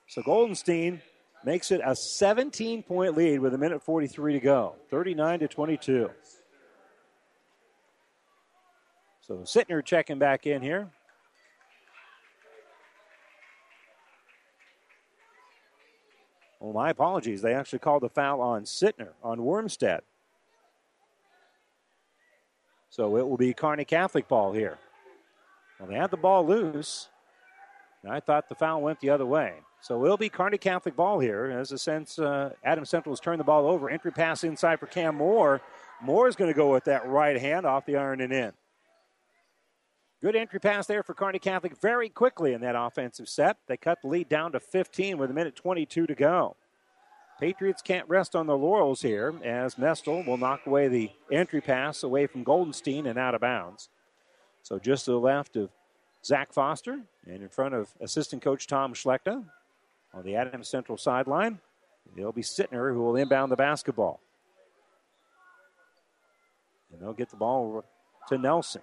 [SPEAKER 3] So Goldenstein makes it a 17 point lead with a minute 43 to go, 39 to 22. So Sittner checking back in here. Well, my apologies. They actually called the foul on Sittner, on Wormstead. So it will be Kearney Catholic ball here. Well, they had the ball loose. And I thought the foul went the other way. So it'll be Kearney Catholic ball here. As a sense, uh, Adams Central has turned the ball over. Entry pass inside for Cam Moore. Moore is going to go with that right hand off the iron and in. Good entry pass there for Kearney Catholic very quickly in that offensive set. They cut the lead down to 15 with a minute 22 to go. Patriots can't rest on their laurels here as Mestel will knock away the entry pass away from Goldenstein and out of bounds. So just to the left of Zach Foster and in front of assistant coach Tom Schlechter on the Adams Central sideline. It'll be Sittner who will inbound the basketball. And they'll get the ball to Nelson.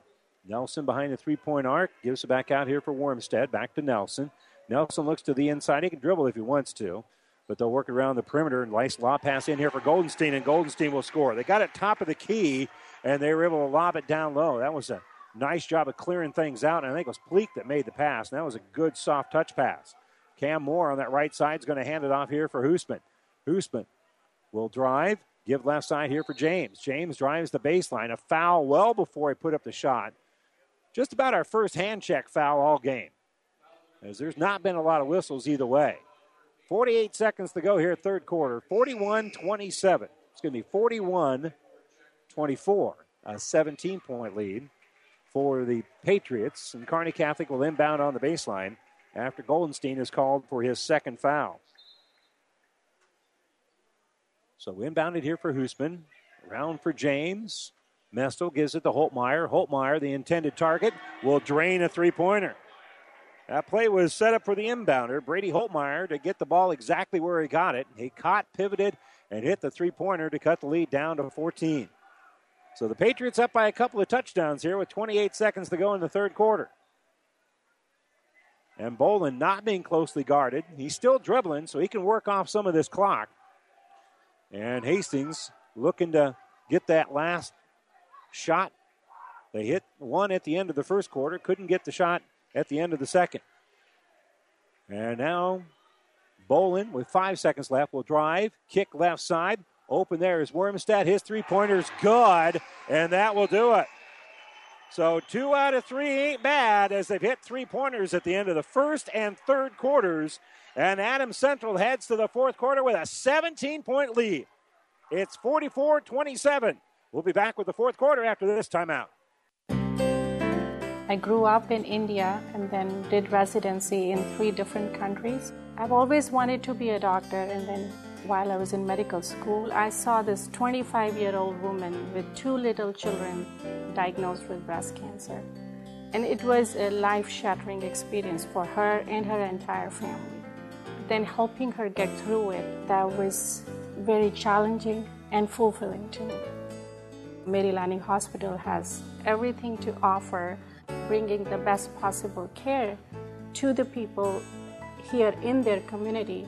[SPEAKER 3] Nelson behind the three point arc. Gives it back out here for Wormstead. Back to Nelson. Nelson looks to the inside. He can dribble if he wants to, but they'll work around the perimeter. Nice lob pass in here for Goldenstein, and Goldenstein will score. They got it top of the key, and they were able to lob it down low. That was a nice job of clearing things out. And I think it was Pleak that made the pass. And that was a good soft touch pass. Cam Moore on that right side is going to hand it off here for Hoosman. Hoosman will drive, give left side here for James. James drives the baseline. A foul well before he put up the shot just about our first hand check foul all game. As there's not been a lot of whistles either way. 48 seconds to go here, third quarter. 41 27. It's going to be 41 24. A 17 point lead for the Patriots. And Kearney Catholic will inbound on the baseline after Goldenstein is called for his second foul. So inbounded here for Hoosman. Around for James. Mestel gives it to Holtmeyer. Holtmeyer, the intended target, will drain a three pointer. That play was set up for the inbounder, Brady Holtmeyer, to get the ball exactly where he got it. He caught, pivoted, and hit the three pointer to cut the lead down to 14. So the Patriots up by a couple of touchdowns here with 28 seconds to go in the third quarter. And Bolin not being closely guarded. He's still dribbling, so he can work off some of this clock. And Hastings looking to get that last shot. They hit one at the end of the first quarter, couldn't get the shot at the end of the second. And now Bolin, with five seconds left, will drive, kick left side. Open there is Wormstead. His three pointer's good, and that will do it. So two out of three ain't bad as they've hit three pointers at the end of the first and third quarters. And Adams Central heads to the fourth quarter with a 17 point lead. It's 44 27. We'll be back with the fourth quarter after this timeout.
[SPEAKER 8] I grew up in India and then did residency in three different countries. I've always wanted to be a doctor, and then while I was in medical school, I saw this 25 year old woman with two little children diagnosed with breast cancer. And it was a life shattering experience for her and her entire family. Then helping her get through it, that was very challenging and fulfilling to me. Mary Lanning Hospital has everything to offer, bringing the best possible care to the people here in their community.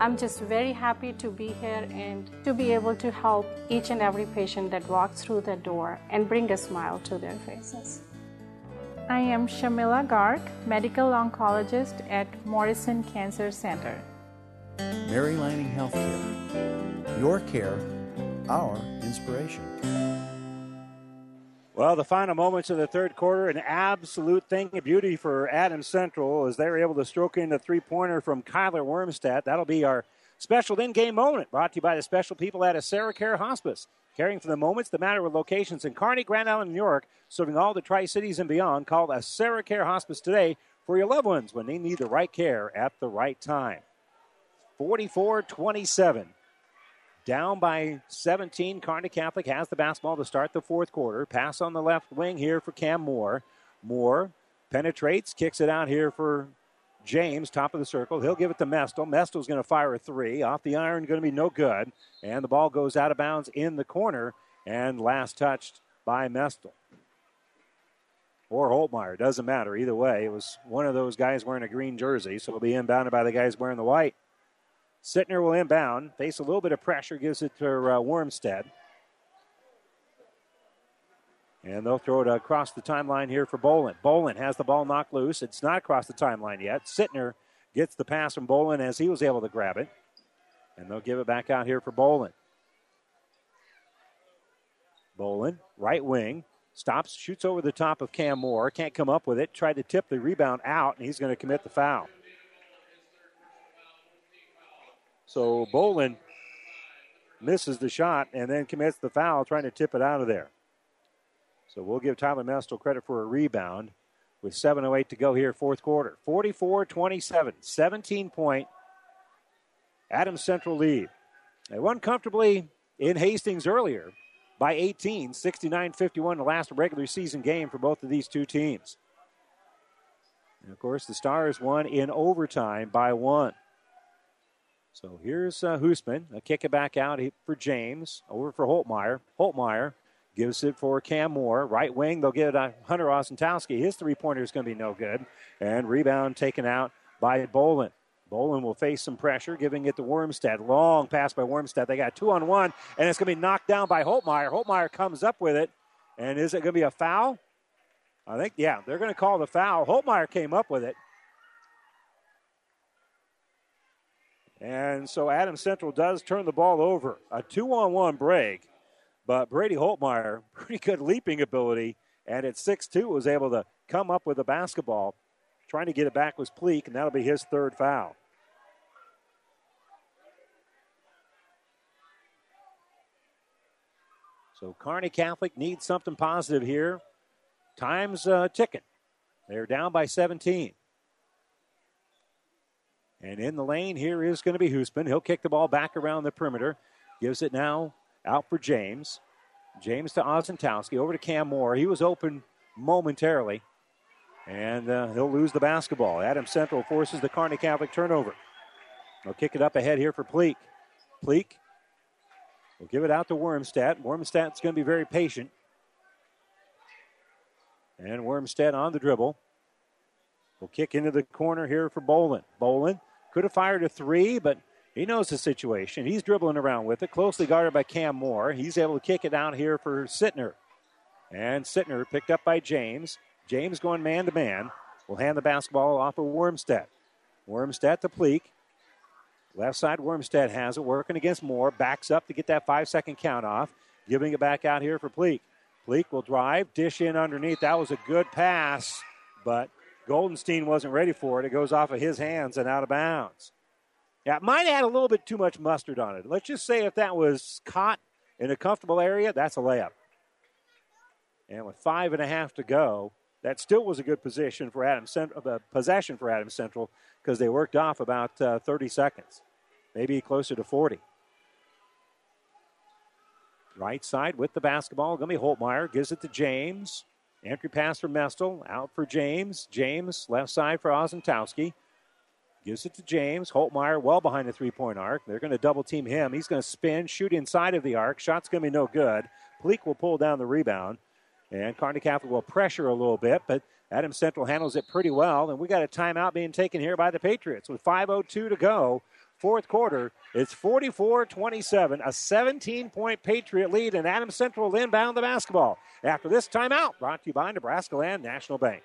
[SPEAKER 8] I'm just very happy to be here and to be able to help each and every patient that walks through the door and bring a smile to their faces. I am Shamila Garg, medical oncologist at Morrison Cancer Center.
[SPEAKER 9] Mary Lanning Healthcare. Your care, our inspiration.
[SPEAKER 3] Well, the final moments of the third quarter, an absolute thing of beauty for Adams Central as they were able to stroke in the three pointer from Kyler Wormstead. That'll be our special in game moment brought to you by the special people at AseraCare Hospice. Caring for the moments that matter with locations in Kearney, Grand Island, New York, serving all the Tri Cities and beyond. Call AseraCare Hospice today for your loved ones when they need the right care at the right time. 44 27. Down by 17. Kearney Catholic has the basketball to start the fourth quarter. Pass on the left wing here for Cam Moore. Moore penetrates, kicks it out here for James, top of the circle. He'll give it to Mestel. Mestel's going to fire a three. Off the iron, going to be no good. And the ball goes out of bounds in the corner and last touched by Mestel. Or Holtmeyer. Doesn't matter. Either way, it was one of those guys wearing a green jersey, so it'll be inbounded by the guys wearing the white. Sittner will inbound, face a little bit of pressure, gives it to uh, Wormstead. And they'll throw it across the timeline here for Bolin. Bolin has the ball knocked loose. It's not across the timeline yet. Sittner gets the pass from Bolin as he was able to grab it. And they'll give it back out here for Bolin. Bolin, right wing, stops, shoots over the top of Cam Moore. Can't come up with it. Tried to tip the rebound out, and he's going to commit the foul. So Bolin misses the shot and then commits the foul, trying to tip it out of there. So we'll give Tyler Mestel credit for a rebound with 7.08 to go here, fourth quarter. 44 27, 17 point Adams Central lead. They won comfortably in Hastings earlier by 18, 69 51, the last regular season game for both of these two teams. And of course, the Stars won in overtime by one. So here's uh, Hoosman. A kick it back out for James. Over for Holtmeyer. Holtmeyer gives it for Cam Moore. Right wing, they'll get it to Hunter Osentowski. His three pointer is going to be no good. And rebound taken out by Bolin. Bolin will face some pressure, giving it to Wormstead. Long pass by Wormstead. They got two on one, and it's going to be knocked down by Holtmeyer. Holtmeyer comes up with it. And is it going to be a foul? I think, yeah, they're going to call the foul. Holtmeyer came up with it. And so Adams Central does turn the ball over. A two on one break, but Brady Holtmeyer, pretty good leaping ability, and at 6 2 was able to come up with a basketball. Trying to get it back was Pleak, and that'll be his third foul. So Kearney Catholic needs something positive here. Time's uh, ticking. They're down by 17. And in the lane here is going to be Hoosman. He'll kick the ball back around the perimeter. Gives it now out for James. James to Osentowski. Over to Cam Moore. He was open momentarily. And uh, he'll lose the basketball. Adams Central forces the Kearney Catholic turnover. They'll kick it up ahead here for Pleek. Pleak will give it out to Wormstead. Wormstead's going to be very patient. And Wormstead on the dribble. Will kick into the corner here for Bolin. Bolin could have fired a three, but he knows the situation. He's dribbling around with it, closely guarded by Cam Moore. He's able to kick it out here for Sittner. And Sittner picked up by James. James going man to man. Will hand the basketball off of Wormstead. Wormstead to Pleak. Left side, Wormstead has it, working against Moore. Backs up to get that five second count off. Giving it back out here for Pleak. Pleak will drive, dish in underneath. That was a good pass, but Goldenstein wasn't ready for it. It goes off of his hands and out of bounds. Yeah, it might add a little bit too much mustard on it. Let's just say if that was caught in a comfortable area, that's a layup. And with five and a half to go, that still was a good position for Adams Central, uh, possession for Adams Central because they worked off about uh, 30 seconds. maybe closer to 40. Right side with the basketball. Be Holtmeyer. Gives it to James. Entry pass for Mestel. Out for James. James left side for Osentowski. Gives it to James. Holtmeyer well behind the three point arc. They're going to double team him. He's going to spin, shoot inside of the arc. Shot's going to be no good. Pleak will pull down the rebound. And Kearney Catholic will pressure a little bit, but Adams Central handles it pretty well. And we got a timeout being taken here by the Patriots with 5.02 to go. Fourth quarter, it's 44 27, a 17 point Patriot lead, and Adams Central will inbound the basketball. After this timeout, brought to you by Nebraska Land National Bank.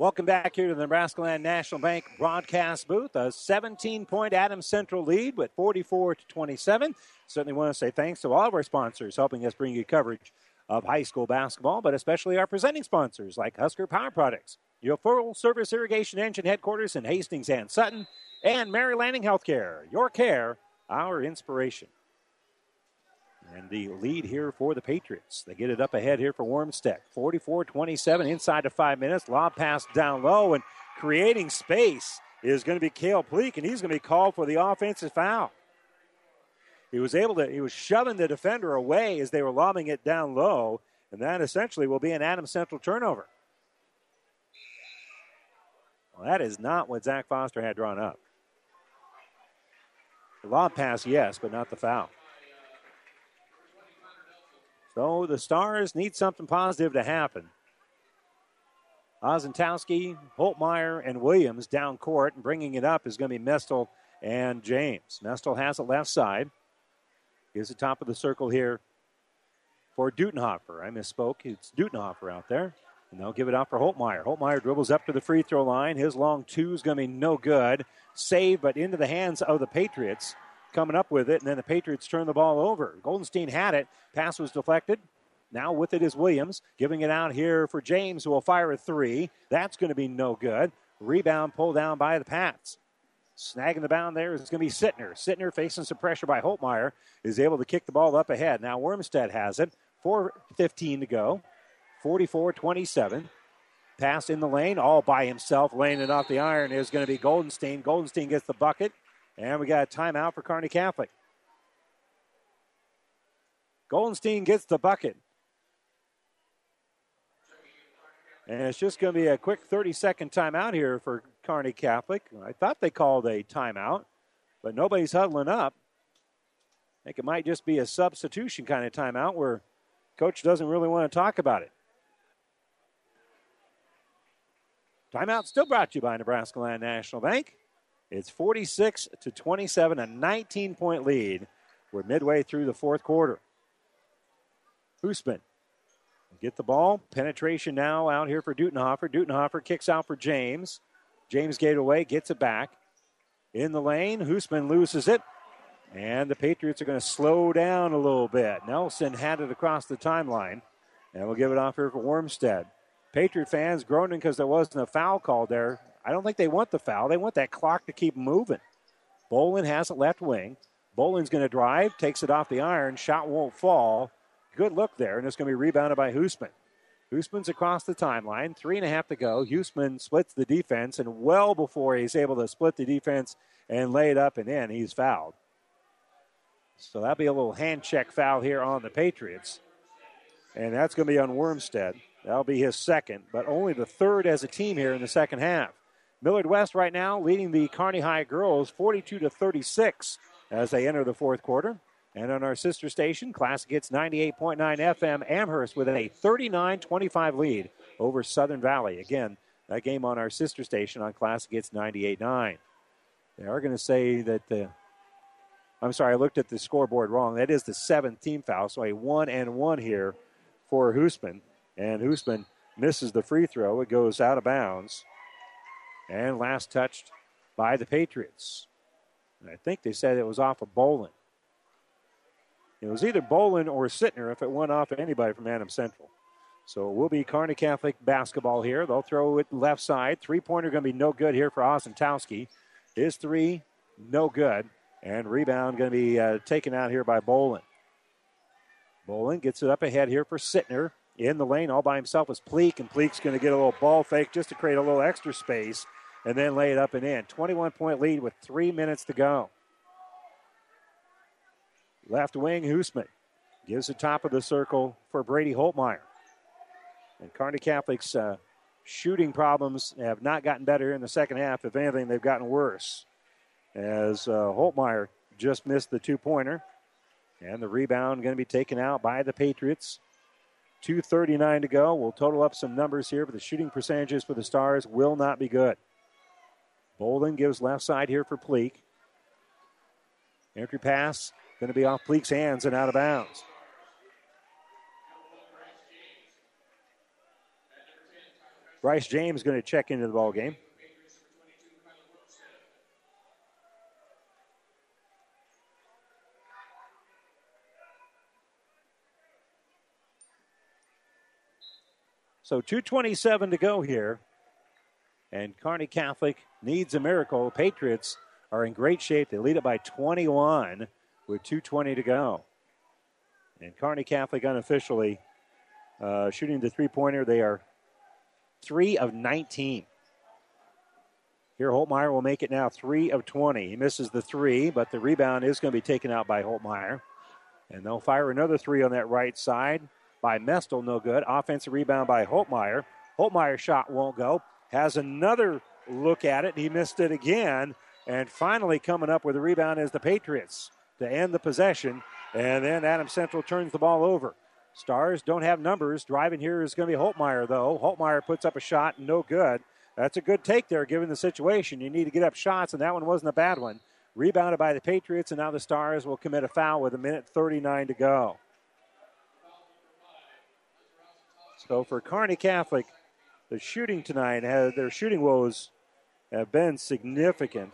[SPEAKER 3] Welcome back here to the Nebraska Land National Bank broadcast booth. A 17 point Adams Central lead with 44 to 27. Certainly want to say thanks to all of our sponsors helping us bring you coverage of high school basketball, but especially our presenting sponsors like Husker Power Products, your full service irrigation engine headquarters in Hastings and Sutton, and Mary Lanning Healthcare. Your care, our inspiration. And the lead here for the Patriots. They get it up ahead here for Wormstead. 44 27 inside of five minutes. Lob pass down low and creating space is going to be Kale Pleak, and he's going to be called for the offensive foul. He was able to, he was shoving the defender away as they were lobbing it down low, and that essentially will be an Adams Central turnover. Well, that is not what Zach Foster had drawn up. The lob pass, yes, but not the foul. So the Stars need something positive to happen. Osentowski, Holtmeyer, and Williams down court, and bringing it up is going to be Mestel and James. Mestel has it left side. Here's the top of the circle here for Dutenhofer. I misspoke. It's Dutenhofer out there. And they'll give it out for Holtmeyer. Holtmeyer dribbles up to the free throw line. His long two is going to be no good. Save, but into the hands of the Patriots coming up with it, and then the Patriots turn the ball over. Goldenstein had it. Pass was deflected. Now with it is Williams, giving it out here for James, who will fire a three. That's going to be no good. Rebound pulled down by the Pats. Snagging the bound there is going to be Sittner. Sittner facing some pressure by Holtmeyer is able to kick the ball up ahead. Now Wormstead has it. 4.15 to go. 44 27. Pass in the lane, all by himself, laying it off the iron is going to be Goldenstein. Goldenstein gets the bucket. And we got a timeout for Kearney Catholic. Goldenstein gets the bucket. And it's just going to be a quick 30 second timeout here for Kearney Catholic. I thought they called a timeout, but nobody's huddling up. I think it might just be a substitution kind of timeout where coach doesn't really want to talk about it. Timeout still brought to you by Nebraska Land National Bank. It's 46 to 27, a 19 point lead. We're midway through the fourth quarter. Hoosman get the ball. Penetration now out here for Dutenhofer. Dutenhofer kicks out for James. James gave away, gets it back. In the lane, Hoosman loses it. And the Patriots are going to slow down a little bit. Nelson had it across the timeline. And we'll give it off here for Wormstead. Patriot fans groaning because there wasn't a foul call there. I don't think they want the foul. They want that clock to keep moving. Bolin has it left wing. Bolin's going to drive, takes it off the iron. Shot won't fall. Good look there, and it's going to be rebounded by Hoosman. Hoosman's across the timeline. Three and a half to go. Hoosman splits the defense, and well before he's able to split the defense and lay it up and in, he's fouled. So that'll be a little hand check foul here on the Patriots. And that's going to be on Wormstead. That'll be his second, but only the third as a team here in the second half. Millard West right now leading the Kearney High girls 42 to 36 as they enter the fourth quarter. And on our sister station, Classic Hits 98.9 FM, Amherst with a 39 25 lead over Southern Valley. Again, that game on our sister station on Classic Hits 98.9. They are going to say that the. I'm sorry, I looked at the scoreboard wrong. That is the seventh team foul, so a one and one here for Hoosman. And Hoosman misses the free throw. It goes out of bounds and last touched by the Patriots. And I think they said it was off of Bolin. It was either Bolin or Sittner if it went off of anybody from Adams Central. So it will be Kearney Catholic basketball here. They'll throw it left side. Three pointer going to be no good here for Osentowski. His three, no good. And rebound going to be uh, taken out here by Bolin. Bolin gets it up ahead here for Sittner. In the lane all by himself is Pleak, and Pleak's going to get a little ball fake just to create a little extra space and then lay it up and in. 21 point lead with three minutes to go. Left wing, Hoosman gives the top of the circle for Brady Holtmeyer. And Kearney Catholic's uh, shooting problems have not gotten better in the second half. If anything, they've gotten worse. As uh, Holtmeyer just missed the two pointer. And the rebound going to be taken out by the Patriots. 2.39 to go. We'll total up some numbers here, but the shooting percentages for the Stars will not be good. Bolin gives left side here for Pleak. Entry pass going to be off Pleak's hands and out of bounds. Bryce James going to check into the ball game. So 227 to go here. And Kearney Catholic needs a miracle. Patriots are in great shape. They lead it by 21 with 220 to go. And Kearney Catholic unofficially uh, shooting the three pointer. They are three of 19. Here, Holtmeyer will make it now three of 20. He misses the three, but the rebound is going to be taken out by Holtmeyer. And they'll fire another three on that right side by Mestel, no good. Offensive rebound by Holtmeyer. Holtmeyer's shot won't go. Has another look at it. He missed it again. And finally, coming up with a rebound is the Patriots to end the possession. And then Adams Central turns the ball over. Stars don't have numbers. Driving here is going to be Holtmeyer, though. Holtmeyer puts up a shot, no good. That's a good take there, given the situation. You need to get up shots, and that one wasn't a bad one. Rebounded by the Patriots, and now the Stars will commit a foul with a minute 39 to go. So for Kearney Catholic, the shooting tonight, their shooting woes have been significant.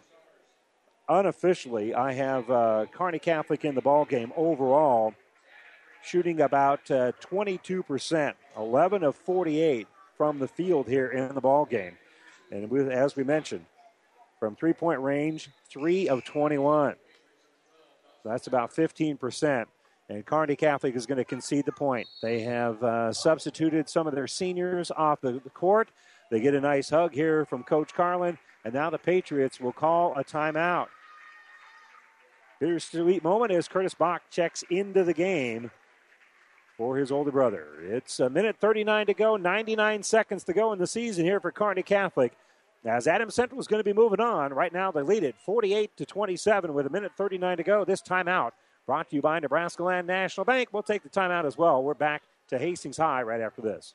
[SPEAKER 3] Unofficially, I have uh, Kearney Catholic in the ball game overall, shooting about uh, 22%, 11 of 48 from the field here in the ball game. And as we mentioned, from three point range, three of 21. So that's about 15%. And Kearney Catholic is going to concede the point. They have uh, substituted some of their seniors off the, the court. They get a nice hug here from Coach Carlin. And now the Patriots will call a timeout. Bittersweet moment as Curtis Bach checks into the game for his older brother. It's a minute 39 to go, 99 seconds to go in the season here for Kearney Catholic. As Adams Central is going to be moving on, right now they lead it 48 to 27 with a minute 39 to go. This timeout Brought to you by Nebraska Land National Bank. We'll take the timeout as well. We're back to Hastings High right after this.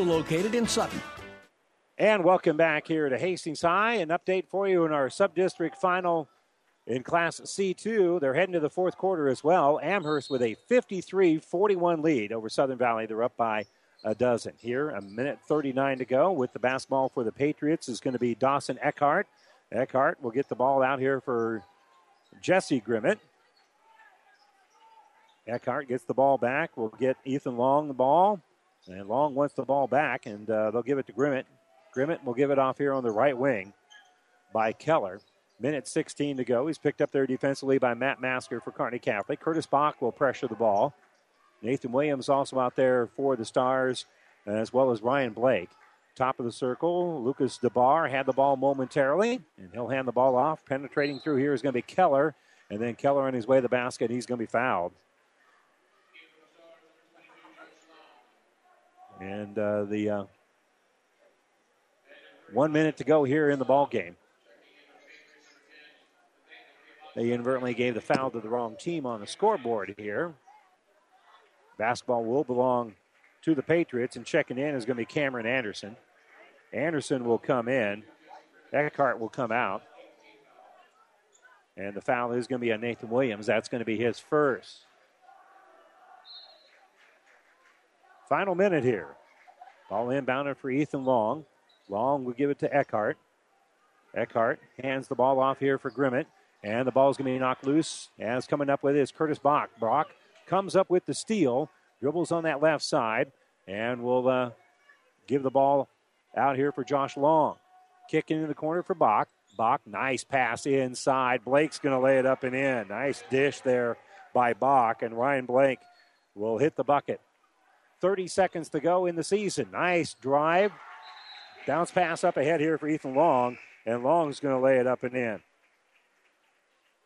[SPEAKER 10] also located in Sutton.
[SPEAKER 3] And welcome back here to Hastings High. An update for you in our sub-district final in Class C2. They're heading to the fourth quarter as well. Amherst with a 53-41 lead over Southern Valley. They're up by a dozen. Here, a minute 39 to go with the basketball for the Patriots is going to be Dawson Eckhart. Eckhart will get the ball out here for Jesse Grimmett. Eckhart gets the ball back. We'll get Ethan Long the ball. And Long wants the ball back, and uh, they'll give it to Grimmett. Grimmett will give it off here on the right wing by Keller. Minute 16 to go. He's picked up there defensively by Matt Masker for Kearney Catholic. Curtis Bach will pressure the ball. Nathan Williams also out there for the Stars, as well as Ryan Blake. Top of the circle, Lucas DeBar had the ball momentarily, and he'll hand the ball off. Penetrating through here is going to be Keller, and then Keller on his way to the basket, he's going to be fouled. And uh, the uh, one minute to go here in the ball game. They inadvertently gave the foul to the wrong team on the scoreboard here. Basketball will belong to the Patriots, and checking in is going to be Cameron Anderson. Anderson will come in. Eckhart will come out. And the foul is going to be on Nathan Williams. That's going to be his first. Final minute here. Ball inbounded for Ethan Long. Long will give it to Eckhart. Eckhart hands the ball off here for Grimmett. And the ball's going to be knocked loose. As coming up with it is Curtis Bach. Brock comes up with the steal, dribbles on that left side, and will uh, give the ball out here for Josh Long. Kicking in the corner for Bach. Bach, nice pass inside. Blake's going to lay it up and in. Nice dish there by Bach, and Ryan Blake will hit the bucket. 30 seconds to go in the season. Nice drive. Bounce pass up ahead here for Ethan Long, and Long's going to lay it up and in.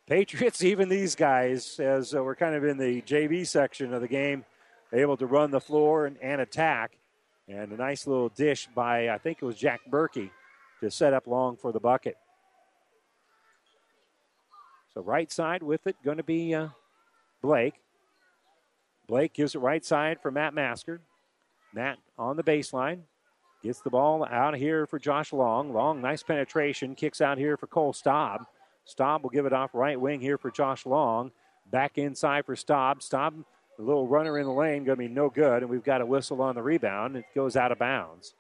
[SPEAKER 3] Patriots, even these guys, as uh, we're kind of in the JV section of the game, able to run the floor and, and attack. And a nice little dish by, I think it was Jack Berkey, to set up Long for the bucket. So right side with it, going to be uh, Blake. Blake gives it right side for Matt Masker. Matt on the baseline. Gets the ball out here for Josh Long. Long, nice penetration. Kicks out here for Cole Staub. Staub will give it off right wing here for Josh Long. Back inside for Staub. Staub, a little runner in the lane, going to be no good. And we've got a whistle on the rebound. It goes out of bounds.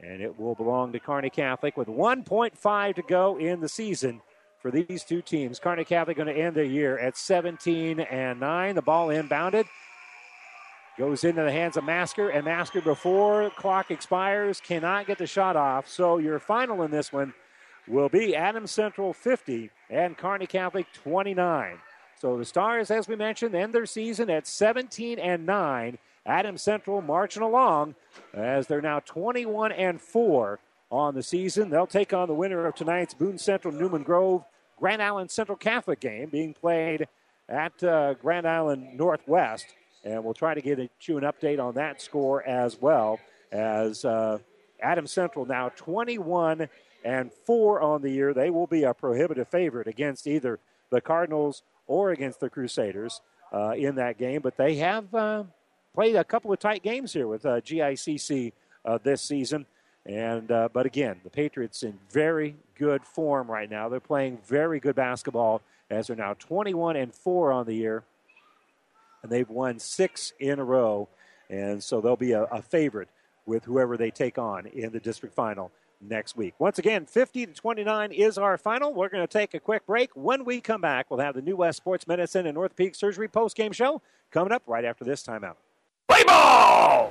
[SPEAKER 3] And it will belong to Kearney Catholic with 1.5 to go in the season for these two teams. Kearney Catholic going to end the year at 17 and 9. The ball inbounded. Goes into the hands of Masker, and Masker, before clock expires, cannot get the shot off. So your final in this one will be Adams Central 50 and Kearney Catholic 29. So the Stars, as we mentioned, end their season at 17 and 9. Adams Central marching along as they're now 21 and 4 on the season. They'll take on the winner of tonight's Boone Central Newman Grove Grand Island Central Catholic game being played at uh, Grand Island Northwest. And we'll try to get you an update on that score as well as uh, Adams Central now 21 and 4 on the year. They will be a prohibitive favorite against either the Cardinals or against the Crusaders uh, in that game. But they have uh, played a couple of tight games here with uh, GICC uh, this season. And uh, but again, the Patriots in very good form right now. They're playing very good basketball as they're now 21 and four on the year, and they've won six in a row. And so they'll be a, a favorite with whoever they take on in the district final next week. Once again, 50 to 29 is our final. We're going to take a quick break. When we come back, we'll have the New West Sports Medicine and Orthopedic Surgery post-game show coming up right after this timeout.
[SPEAKER 10] Play ball!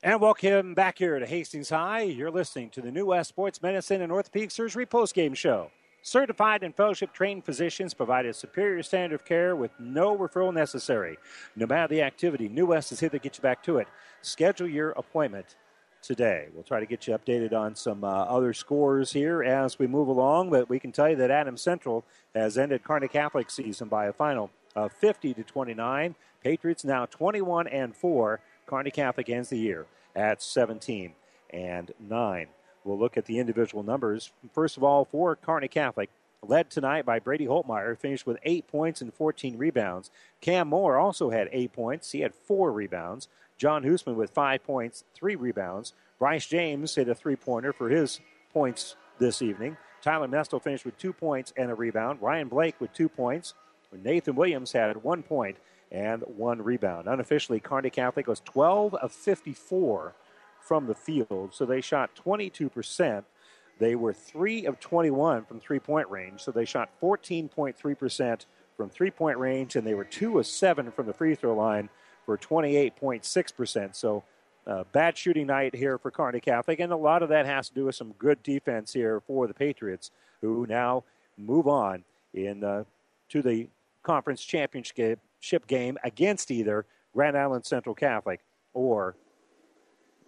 [SPEAKER 3] And welcome back here to Hastings High. You're listening to the New West Sports Medicine and Orthopedic Surgery postgame show. Certified and fellowship trained physicians provide a superior standard of care with no referral necessary. No matter the activity, New West is here to get you back to it. Schedule your appointment today. We'll try to get you updated on some uh, other scores here as we move along, but we can tell you that Adams Central has ended Kearney Catholic season by a final of 50 to 29. Patriots now 21 and 4. Kearney Catholic ends the year at 17 and 9. We'll look at the individual numbers. First of all, for Kearney Catholic, led tonight by Brady Holtmeyer, finished with eight points and 14 rebounds. Cam Moore also had eight points. He had four rebounds. John Hoosman with five points, three rebounds. Bryce James hit a three pointer for his points this evening. Tyler Mestel finished with two points and a rebound. Ryan Blake with two points. Nathan Williams had one point and one rebound. Unofficially, Kearney Catholic was 12 of 54 from the field, so they shot 22%. They were 3 of 21 from three point range, so they shot 14.3% from three point range, and they were 2 of 7 from the free throw line for 28.6%. So, uh, bad shooting night here for Kearney Catholic, and a lot of that has to do with some good defense here for the Patriots, who now move on in uh, to the conference championship game against either Grand Island Central Catholic or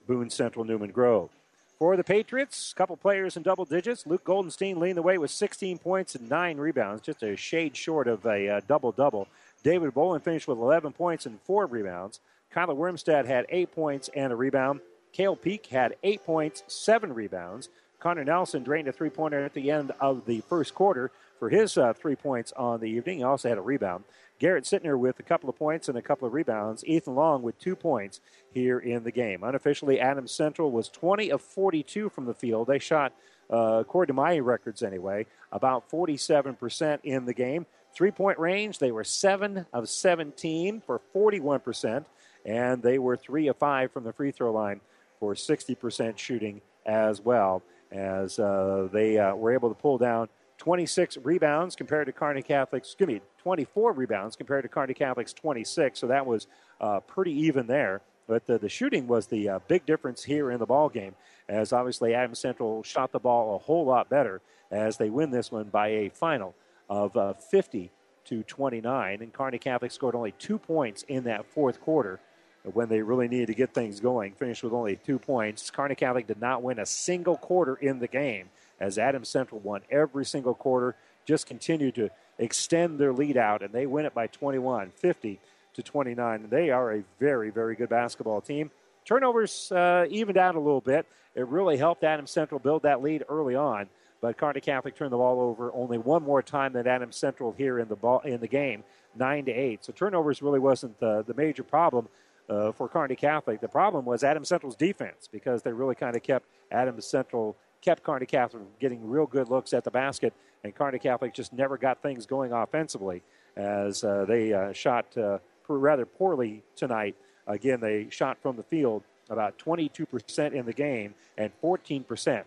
[SPEAKER 3] Boone Central Newman Grove. For the Patriots, a couple players in double digits. Luke Goldenstein leading the way with 16 points and nine rebounds, just a shade short of a uh, double double. David Bolin finished with 11 points and four rebounds. Kyler Wormstead had eight points and a rebound. Kale Pleak had eight points, seven rebounds. Connor Nelson drained a three pointer at the end of the first quarter for his uh, three points on the evening. He also had a rebound. Garrett Sittner with a couple of points and a couple of rebounds. Ethan Long with two points here in the game. Unofficially, Adams Central was 20 of 42 from the field. They shot, uh, according to my records anyway, about 47% in the game. Three point range, they were 7 of 17 for 41%, and they were 3 of 5 from the free throw line for 60% shooting as well, as uh, they uh, were able to pull down 26 rebounds compared to Kearney Catholic's, excuse me, 24 rebounds compared to Kearney Catholic's 26. So that was uh, pretty even there. But the, the shooting was the uh, big difference here in the ball game, as obviously Adams Central shot the ball a whole lot better as they win this one by a final of uh, 50 to 29. And Kearney Catholic scored only two points in that fourth quarter when they really needed to get things going. Finished with only two points. Kearney Catholic did not win a single quarter in the game as Adams Central won every single quarter, just continued to extend their lead out, and they win it by 21, 50 to 29. They are a very, very good basketball team. Turnovers uh, evened out a little bit. It really helped Adams Central build that lead early on, but Kearney Catholic turned the ball over only one more time than Adams Central here in the ball in the game, nine to eight. So turnovers really wasn't the, the major problem. Uh, for Kearney Catholic. The problem was Adams Central's defense because they really kind of kept Adams Central kept Kearney Catholic getting real good looks at the basket, and Kearney Catholic just never got things going offensively as uh, they uh, shot uh, rather poorly tonight. Again, they shot from the field about 22% in the game and 14%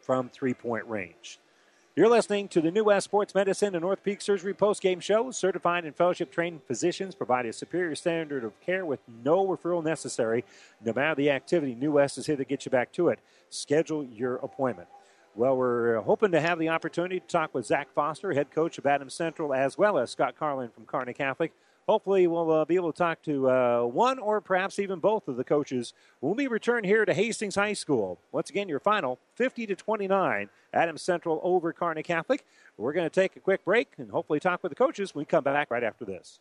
[SPEAKER 3] from three point range. You're listening to the New West Sports Medicine and Orthopedic Surgery post-game show. Certified and fellowship trained physicians provide a superior standard of care with no referral necessary. No matter the activity, New West is here to get you back to it. Schedule your appointment. Well, we're uh, hoping to have the opportunity to talk with Zach Foster, head coach of Adams Central, as well as Scott Carlin from Kearney Catholic hopefully we'll uh, be able to talk to uh, one or perhaps even both of the coaches when we return here to Hastings High School. Once again, your final 50 to 29, Adams Central over Kearney Catholic. We're going to take a quick break and hopefully talk with the coaches when we come back right after this.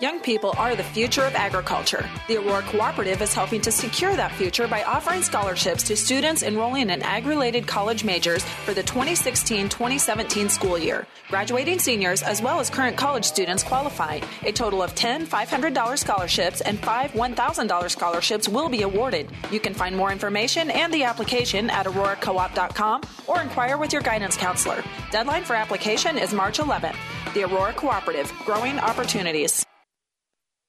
[SPEAKER 11] Young people are the future of agriculture. The Aurora Cooperative is helping to secure that future by offering scholarships to students enrolling in ag related college majors for the 2016 2017 school year. Graduating seniors as well as current college students qualify. A total of 10 $500 scholarships and 5 $1,000 scholarships will be awarded. You can find more information and the application at auroracoop.com or inquire with your guidance counselor. Deadline for application is March 11th. The Aurora Cooperative, growing opportunities.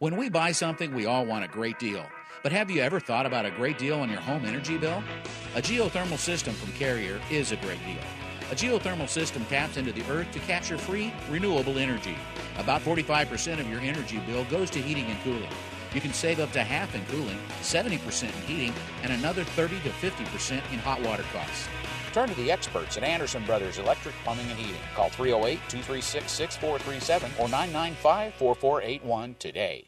[SPEAKER 12] When we buy something, we all want a great deal. But have you ever thought about a great deal on your home energy bill? A geothermal system from Carrier is a great deal. A geothermal system taps into the earth to capture free, renewable energy. About 45% of your energy bill goes to heating and cooling. You can save up to half in cooling, 70% in heating, and another 30 to 50% in hot water costs.
[SPEAKER 13] Turn to the experts at Anderson Brothers Electric Plumbing and Heating. Call 308 236 6437 or 995 4481 today.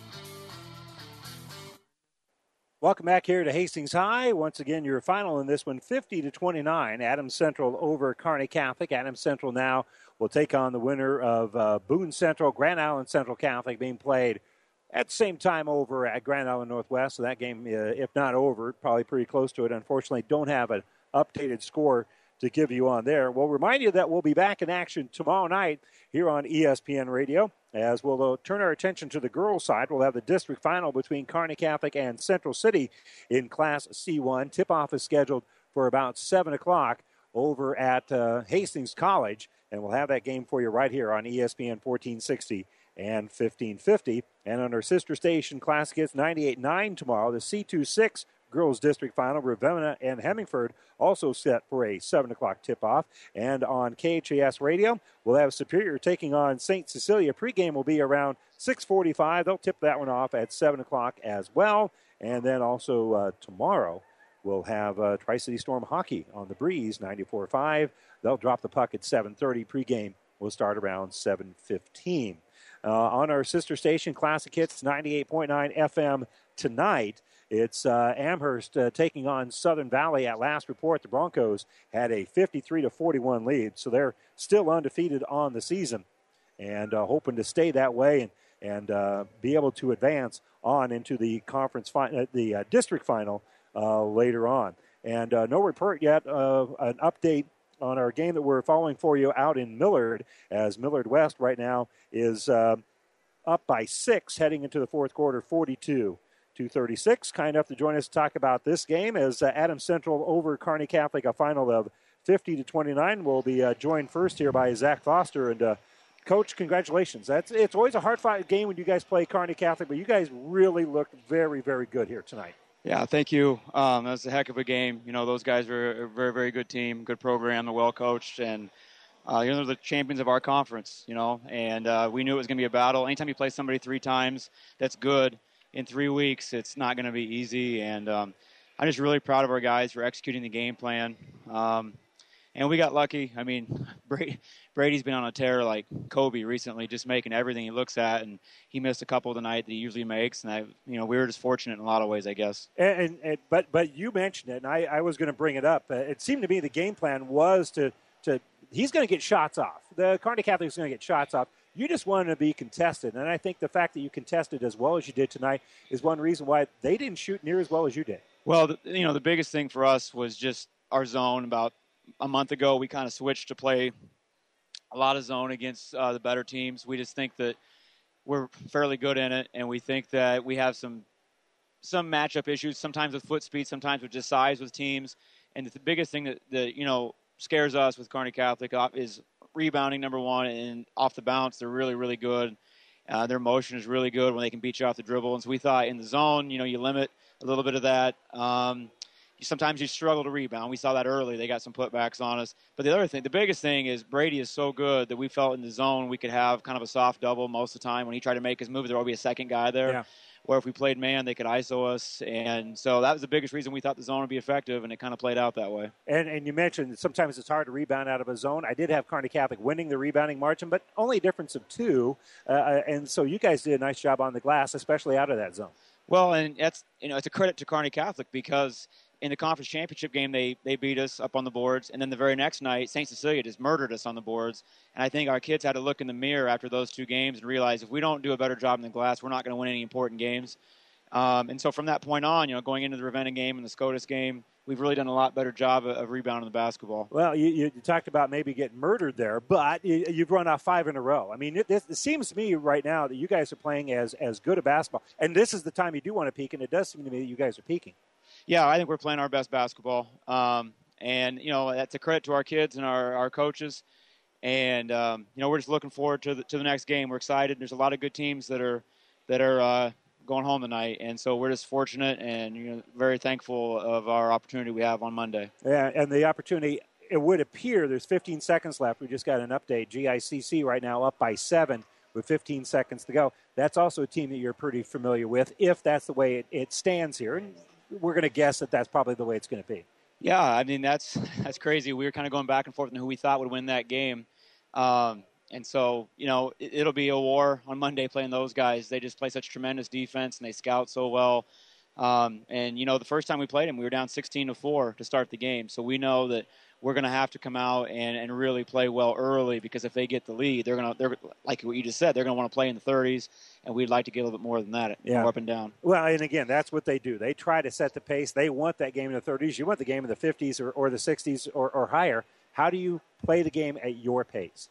[SPEAKER 3] Welcome back here to Hastings High. Once again, your final in this one, 50 to 29. Adams Central over Kearney Catholic. Adams Central now will take on the winner of uh, Boone Central, Grand Island Central Catholic, being played at the same time over at Grand Island Northwest. So that game, uh, if not over, probably pretty close to it. Unfortunately, don't have an updated score to give you on there. We'll remind you that we'll be back in action tomorrow night here on ESPN Radio. As we'll uh, turn our attention to the girls' side, we'll have the district final between Kearney Catholic and Central City in Class C1. Tip off is scheduled for about 7 o'clock over at uh, Hastings College, and we'll have that game for you right here on ESPN 1460 and 1550. And on our sister station, Classic Hits 98.9 tomorrow, the C26 girls district final. Ravenna and Hemingford also set for a 7 o'clock tip off. And on KHAS radio, we'll have Superior taking on St. Cecilia. Pregame will be around 645. They'll tip that one off at 7 o'clock as well. And then also uh, tomorrow, we'll have uh, Tri-City Storm Hockey on the Breeze, 94.5. They'll drop the puck at 7.30. Pregame will start around 7.15. Uh, on our sister station, Classic Hits 98.9 FM tonight. It's uh, Amherst uh, taking on Southern Valley. At last report, the Broncos had a 53 to 41 lead, so they're still undefeated on the season, and uh, hoping to stay that way and and uh, be able to advance on into the conference fi- uh, the uh, district final later on. And no report yet. of an update on our game that we're following for you out in Millard, as Millard West right now is up by six heading into the fourth quarter, 42 236. Kind enough to join us to talk about this game as uh, Adams Central over Kearney Catholic, a final of 50 to 29. We'll be uh, joined first here by Zach Foster. And, uh, Coach, congratulations. That's It's always a hard fight game when you guys play Kearney Catholic, but you guys really looked very, very good here tonight.
[SPEAKER 14] Yeah, thank you. Um, that was a heck of a game. You know, those guys are a very, very good team, good program, well coached, and uh, you know they're the champions of our conference. You know, and uh, we knew it was going to be a battle. Anytime you play somebody three times, that's good in three weeks, it's not going to be easy. And um, I'm just really proud of our guys for executing the game plan. Um, and we got lucky. I mean, Brady's been on a tear like Kobe recently, just making everything he looks at, and he missed a couple tonight that he usually makes. And I, you know, we were just fortunate in a lot of ways, I guess.
[SPEAKER 3] And, and, and but but you mentioned it, and I, I was going to bring it up. It seemed to me the game plan was to to he's going to get shots off. The Catholic is going to get shots off. You just wanted to be contested, and I think the fact that you contested as well as you did tonight is one reason why they didn't shoot near as well as you did.
[SPEAKER 14] Well, you know, the biggest thing for us was just our zone. About a month ago, we kind of switched to play a lot of zone against uh, the better teams. We just think that we're fairly good in it, and we think that we have some some matchup issues, sometimes with foot speed, sometimes with just size with teams. And the biggest thing that, that you know scares us with Kearney Catholic is rebounding, number one, and off the bounce, they're really, really good. Uh, their motion is really good when they can beat you off the dribble. And so we thought in the zone, you know, you limit a little bit of that. Um, sometimes you struggle to rebound. We saw that early. They got some putbacks on us. But the other thing, the biggest thing is Brady is so good that we felt in the zone we could have kind of a soft double most of the time. When he tried to make his move, there would be a second guy there.
[SPEAKER 3] Yeah.
[SPEAKER 14] Or if we played man, they could ISO us. And so that was the biggest reason we thought the zone would be effective, and it kind of played out that way.
[SPEAKER 3] And, and you mentioned sometimes it's hard to rebound out of a zone. I did have Kearney Catholic winning the rebounding margin, but only a difference of two. Uh, uh, and so you guys did a nice job on the glass, especially out of that zone.
[SPEAKER 14] Well, and that's you know it's a credit to Kearney Catholic because in the conference championship game, they, they beat us up on the boards. And then the very next night, St. Cecilia just murdered us on the boards. And I think our kids had to look in the mirror after those two games and realize if we don't do a better job in the glass, we're not going to win any important games. Um, and so from that point on, you know, going into the Ravenna game and the SCOTUS game, we've really done a lot better job of, rebounding the basketball.
[SPEAKER 3] Well, you, you, talked about maybe getting murdered there, but you, have run off five in a row. I mean, it, it, seems to me right now that you guys are playing as as good a basketball, and this is the time you do want to peak, and it does seem to me that you guys are peaking.
[SPEAKER 14] Yeah, I think we're playing our best basketball, um, and you know that's a credit to our kids and our, our coaches. And um, you know we're just looking forward to the, to the next game. We're excited. There's a lot of good teams that are that are uh, going home tonight, and so we're just fortunate and you know very thankful of our opportunity we have on Monday.
[SPEAKER 3] Yeah, and the opportunity. It would appear there's 15 seconds left. We just got an update. GICC right now up by seven with 15 seconds to go. That's also a team that you're pretty familiar with, if that's the way it, it stands here. And we're going to guess that that's probably the way it's going to be.
[SPEAKER 14] Yeah, I mean that's that's crazy. We were kind of going back and forth on who we thought would win that game. Um, and so, you know, it, will be a war on Monday playing those guys. They just play such tremendous defense and they scout so well. Um, and you know, the first time we played them, we were down 16 to four to start the game. So we know that we're going to have to come out and, and really play well early because if they get the lead, they're going to they're like what you just said, they're going to want to play in the 30s, and we'd like to get a little bit more than that, yeah. more up and down.
[SPEAKER 3] Well, and again, that's what they do. They try to set the pace. They want that game in the 30s. You want the game in the 50s or, or the 60s or, or higher. How do you play the game at your pace?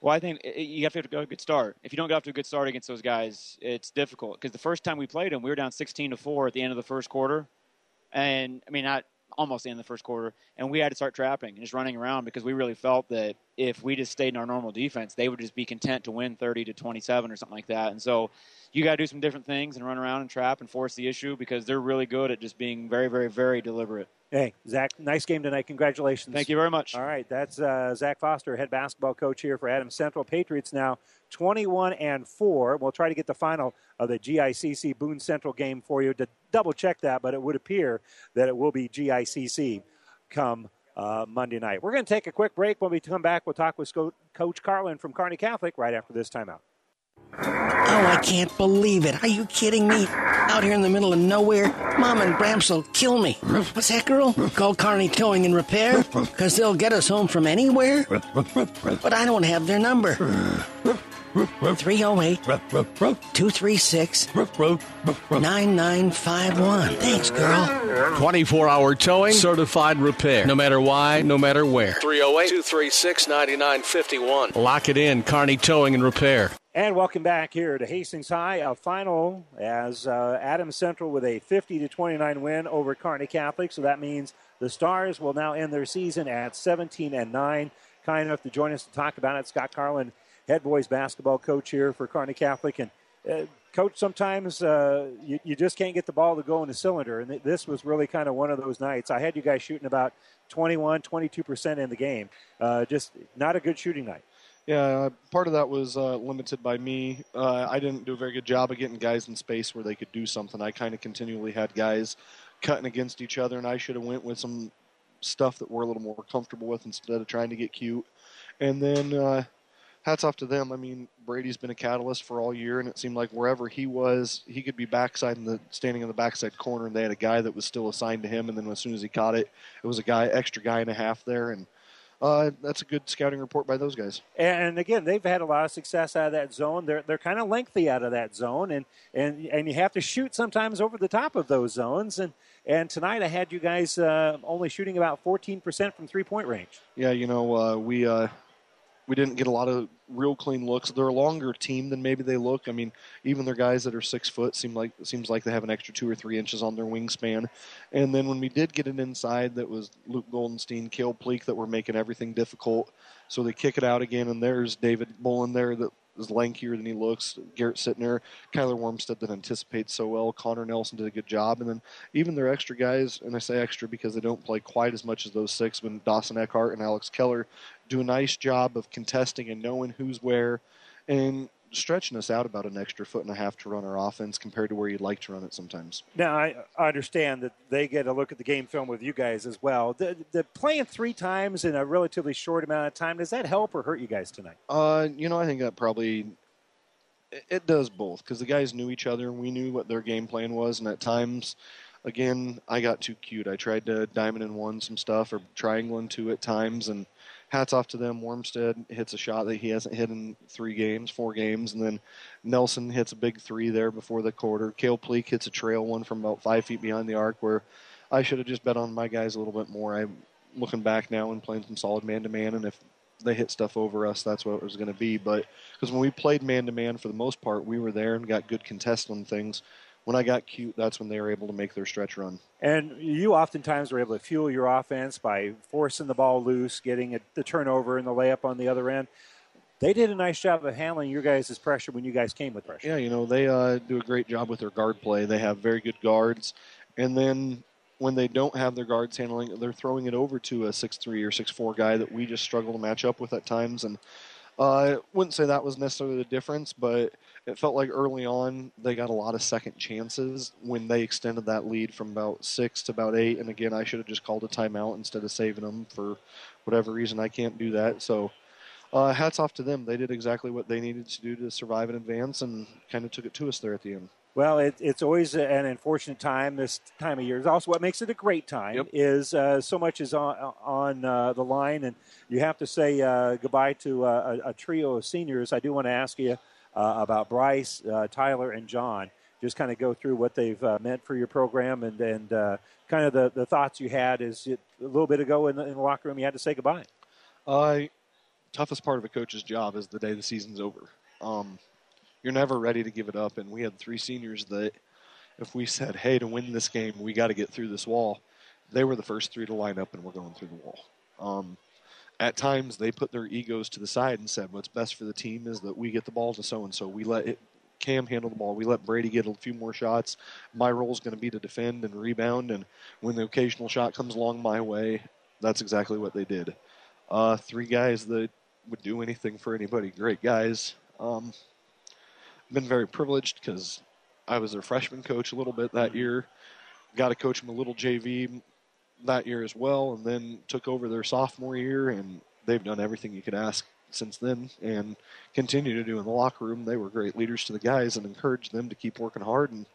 [SPEAKER 14] Well, I think eh, you have to go a good start. If you don't get off to a good start against those guys, it's difficult. Because the first time we played them, we were down 16 to four at the end of the first quarter, and I mean, not almost the end of the first quarter, and we had to start trapping and just running around because we really felt that if we just stayed in our normal defense, they would just be content to win 30 to 27 or something like that. And so you got to do some different things and run around and trap and force the issue because they're really good at just being very, very, very deliberate.
[SPEAKER 3] Hey, Zach, nice game tonight. Congratulations.
[SPEAKER 14] Thank you very much.
[SPEAKER 3] All right, that's uh, Zach Foster, head basketball coach here for Adams Central. Patriots now 21 and 4. We'll try to get the final of the GICC Boone Central game for you to double check that, but it would appear that it will be GICC come uh, Monday night. We're going to take a quick break. When we come back, we'll talk with Coach Carlin from Kearney Catholic right after this timeout.
[SPEAKER 15] Oh, I can't believe it. Are you kidding me? Out here in the middle of nowhere, Mom and Bramps will kill me. What's that, girl? Call Kearney Towing and Repair? Because they'll get us home from anywhere? But I don't have their number. 308 236 9951. Thanks, girl.
[SPEAKER 10] 24 hour towing, certified repair. No matter why, no matter where.
[SPEAKER 16] 308 236 9951.
[SPEAKER 10] Lock it in, Kearney Towing and Repair.
[SPEAKER 3] And welcome back here to Hastings High, a final as uh, Adams Central with a 50 to 29 win over Kearney Catholic. So that means the Stars will now end their season at 17 and 9. Kind enough to join us to talk about it, Scott Carlin, head boys basketball coach here for Kearney Catholic. And uh, coach, sometimes uh, you, you, just can't get the ball to go in the cylinder, and this was really kind of one of those nights. I had you guys shooting about 21, 22 percent in the game. Uh, just not a good shooting night.
[SPEAKER 17] Yeah, uh, part of that was uh, limited by me. Uh, I didn't do a very good job of getting guys in space where they could do something. I kind of continually had guys cutting against each other, and I should have went with some stuff that we're a little more comfortable with instead of trying to get cute. And then uh, hats off to them. I mean, Brady's been a catalyst for all year, and it seemed like wherever he was, he could be backside in the standing in the backside corner, and they had a guy that was still assigned to him. And then as soon as he caught it, it was a guy, extra guy and a half there, and uh, that's a good scouting report by those guys.
[SPEAKER 3] And again, they've had a lot of success out of that zone. They're they're kind of lengthy out of that zone, and and and you have to shoot sometimes over the top of those zones. And and tonight I had you guys uh, only shooting about 14% from three point range.
[SPEAKER 17] Yeah, you know uh, we uh, we didn't get a lot of real clean looks. They're a longer team than maybe they look. I mean, even their guys that are six foot seem like seems like they have an extra two or three inches on their wingspan. And then when we did get it inside, that was Luke Goldenstein, Kale Pleak that were making everything difficult. So they kick it out again, and there's David Bolin there that is lankier than he looks. Garrett Sittner, Kyler Wormstead that anticipates so well. Connor Nelson did a good job, and then even their extra guys, and I say extra because they don't play quite as much as those six. When Dawson Eckhart and Alex Keller do a nice job of contesting and knowing who's where, and stretching us out about an extra foot and a half to run our offense compared to where you'd like to run it sometimes.
[SPEAKER 3] Now, I understand that they get a look at the game film with you guys as well. The, the playing three times in a relatively short amount of time, does that help or hurt you guys tonight?
[SPEAKER 17] Uh, you know, I think that probably it does both because the guys knew each other and we knew what their game plan was, and at times, again, I got too cute. I tried to diamond and one some stuff or triangle and two at times, and hats off to them. Wormstead hits a shot that he hasn't hit in three games, four games, and then Nelson hits a big three there before the quarter. Kale Pleak hits a trail one from about five feet behind the arc where I should have just bet on my guys a little bit more. I'm looking back now and playing some solid man to man, and if they hit stuff over us, that's what it was going to be. But because when we played man to man for the most part, we were there and got good contest on things. When I got cute, that's when they were able to make their stretch run.
[SPEAKER 3] And you oftentimes were able to fuel your offense by forcing the ball loose, getting a, the turnover and the layup on the other end. They did a nice job of handling your guys' pressure when you guys came with pressure.
[SPEAKER 17] Yeah, you know, they uh, do a great job with their guard play. They have very good guards. And then when they don't have their guards handling, they're throwing it over to a six three or six four guy that we just struggle to match up with at times. And I wouldn't say that was necessarily the difference, but it felt like early on they got a lot of second chances when they extended that lead from about six to about eight. And again, I should have just called a timeout instead of saving them for whatever reason. I can't do that. So uh, hats off to them. They did exactly what they needed to do to survive and advance and kind of took it to us there at the end.
[SPEAKER 3] Well, it, it's always an unfortunate time this time of year. It's also what makes it a great time
[SPEAKER 17] Yep.
[SPEAKER 3] is uh, so much is on, on uh, the line, and you have to say uh, goodbye to uh, a, a trio of seniors. I do want to ask you uh, about Bryce, uh, Tyler, and John. Just kind of go through what they've uh, meant for your program and, and uh, kind of the, the thoughts you had is it, a little bit ago in the, in the locker room you had to say goodbye.
[SPEAKER 17] Uh, toughest part of a coach's job is the day the season's over. Um, you're never ready to give it up, and we had three seniors that, if we said, "Hey, to win this game, we got to get through this wall," they were the first three to line up, and we're going through the wall. Um, at times, they put their egos to the side and said, "What's best for the team is that we get the ball to so and so. We let it, Cam handle the ball. We let Brady get a few more shots. My role is going to be to defend and rebound, and when the occasional shot comes along my way, that's exactly what they did." Uh, three guys that would do anything for anybody. Great guys. Um, been very privileged because I was their freshman coach a little bit that mm-hmm. year. Got to coach them a little JV that year as well, and then took over their sophomore year, and they've done everything you could ask since then, and continue to do in the locker room. They were great leaders to the guys and encouraged them to keep working hard, and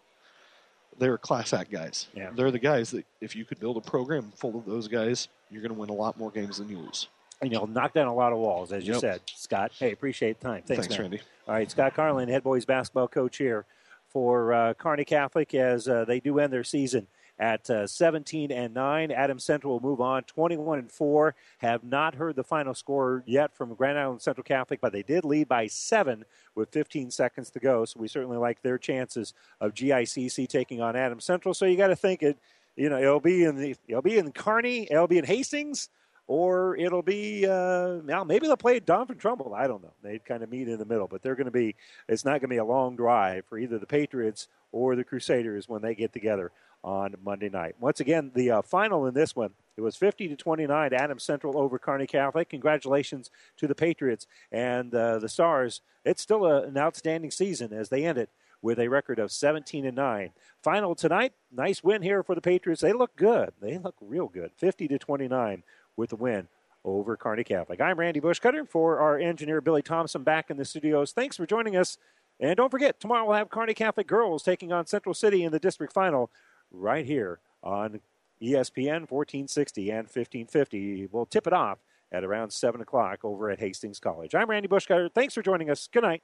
[SPEAKER 17] they were class act guys.
[SPEAKER 3] Yeah.
[SPEAKER 17] They're the guys that if you could build a program full of those guys, you're going to win a lot more games than you lose.
[SPEAKER 3] And you'll knock down a lot of walls, as you
[SPEAKER 17] Yep.
[SPEAKER 3] said, Scott. Hey, appreciate the time. Thanks,
[SPEAKER 17] Thanks. Randy.
[SPEAKER 3] All right, Scott Carlin, head boys basketball coach here for uh, Kearney Catholic, as uh, they do end their season at uh, 17 and 9. Adams Central will move on 21 and 4. Have not heard the final score yet from Grand Island Central Catholic, but they did lead by seven with 15 seconds to go. So we certainly like their chances of GICC taking on Adams Central. So you got to think it. You know, it'll be in the it'll be in Kearney, it'll be in Hastings, or it'll be uh, now maybe they'll play Doniphan Trumbull. I don't know. They'd kind of meet in the middle, but they're going to be. It's not going to be a long drive for either the Patriots or the Crusaders when they get together on Monday night. Once again, the uh, final in this one it was 50 to 29. Adams Central over Kearney Catholic. Congratulations to the Patriots and uh, the Stars. It's still a, an outstanding season as they end it with a record of 17 and 9. Final tonight, nice win here for the Patriots. They look good. They look real good. 50 to 29 with the win over Kearney Catholic. I'm Randy Bushcutter for our engineer Billy Thompson back in the studios. Thanks for joining us. And don't forget, tomorrow we'll have Kearney Catholic girls taking on Central City in the district final right here on ESPN 1460 and 1550. We'll tip it off at around 7 o'clock over at Hastings College. I'm Randy Bushcutter. Thanks for joining us. Good night.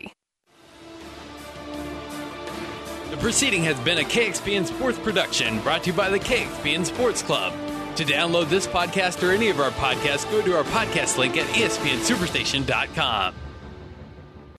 [SPEAKER 18] The proceeding has been a KXPN Sports production brought to you by the KXPN Sports Club. To download this podcast or any of our podcasts, go to our podcast link at espnsuperstation.com.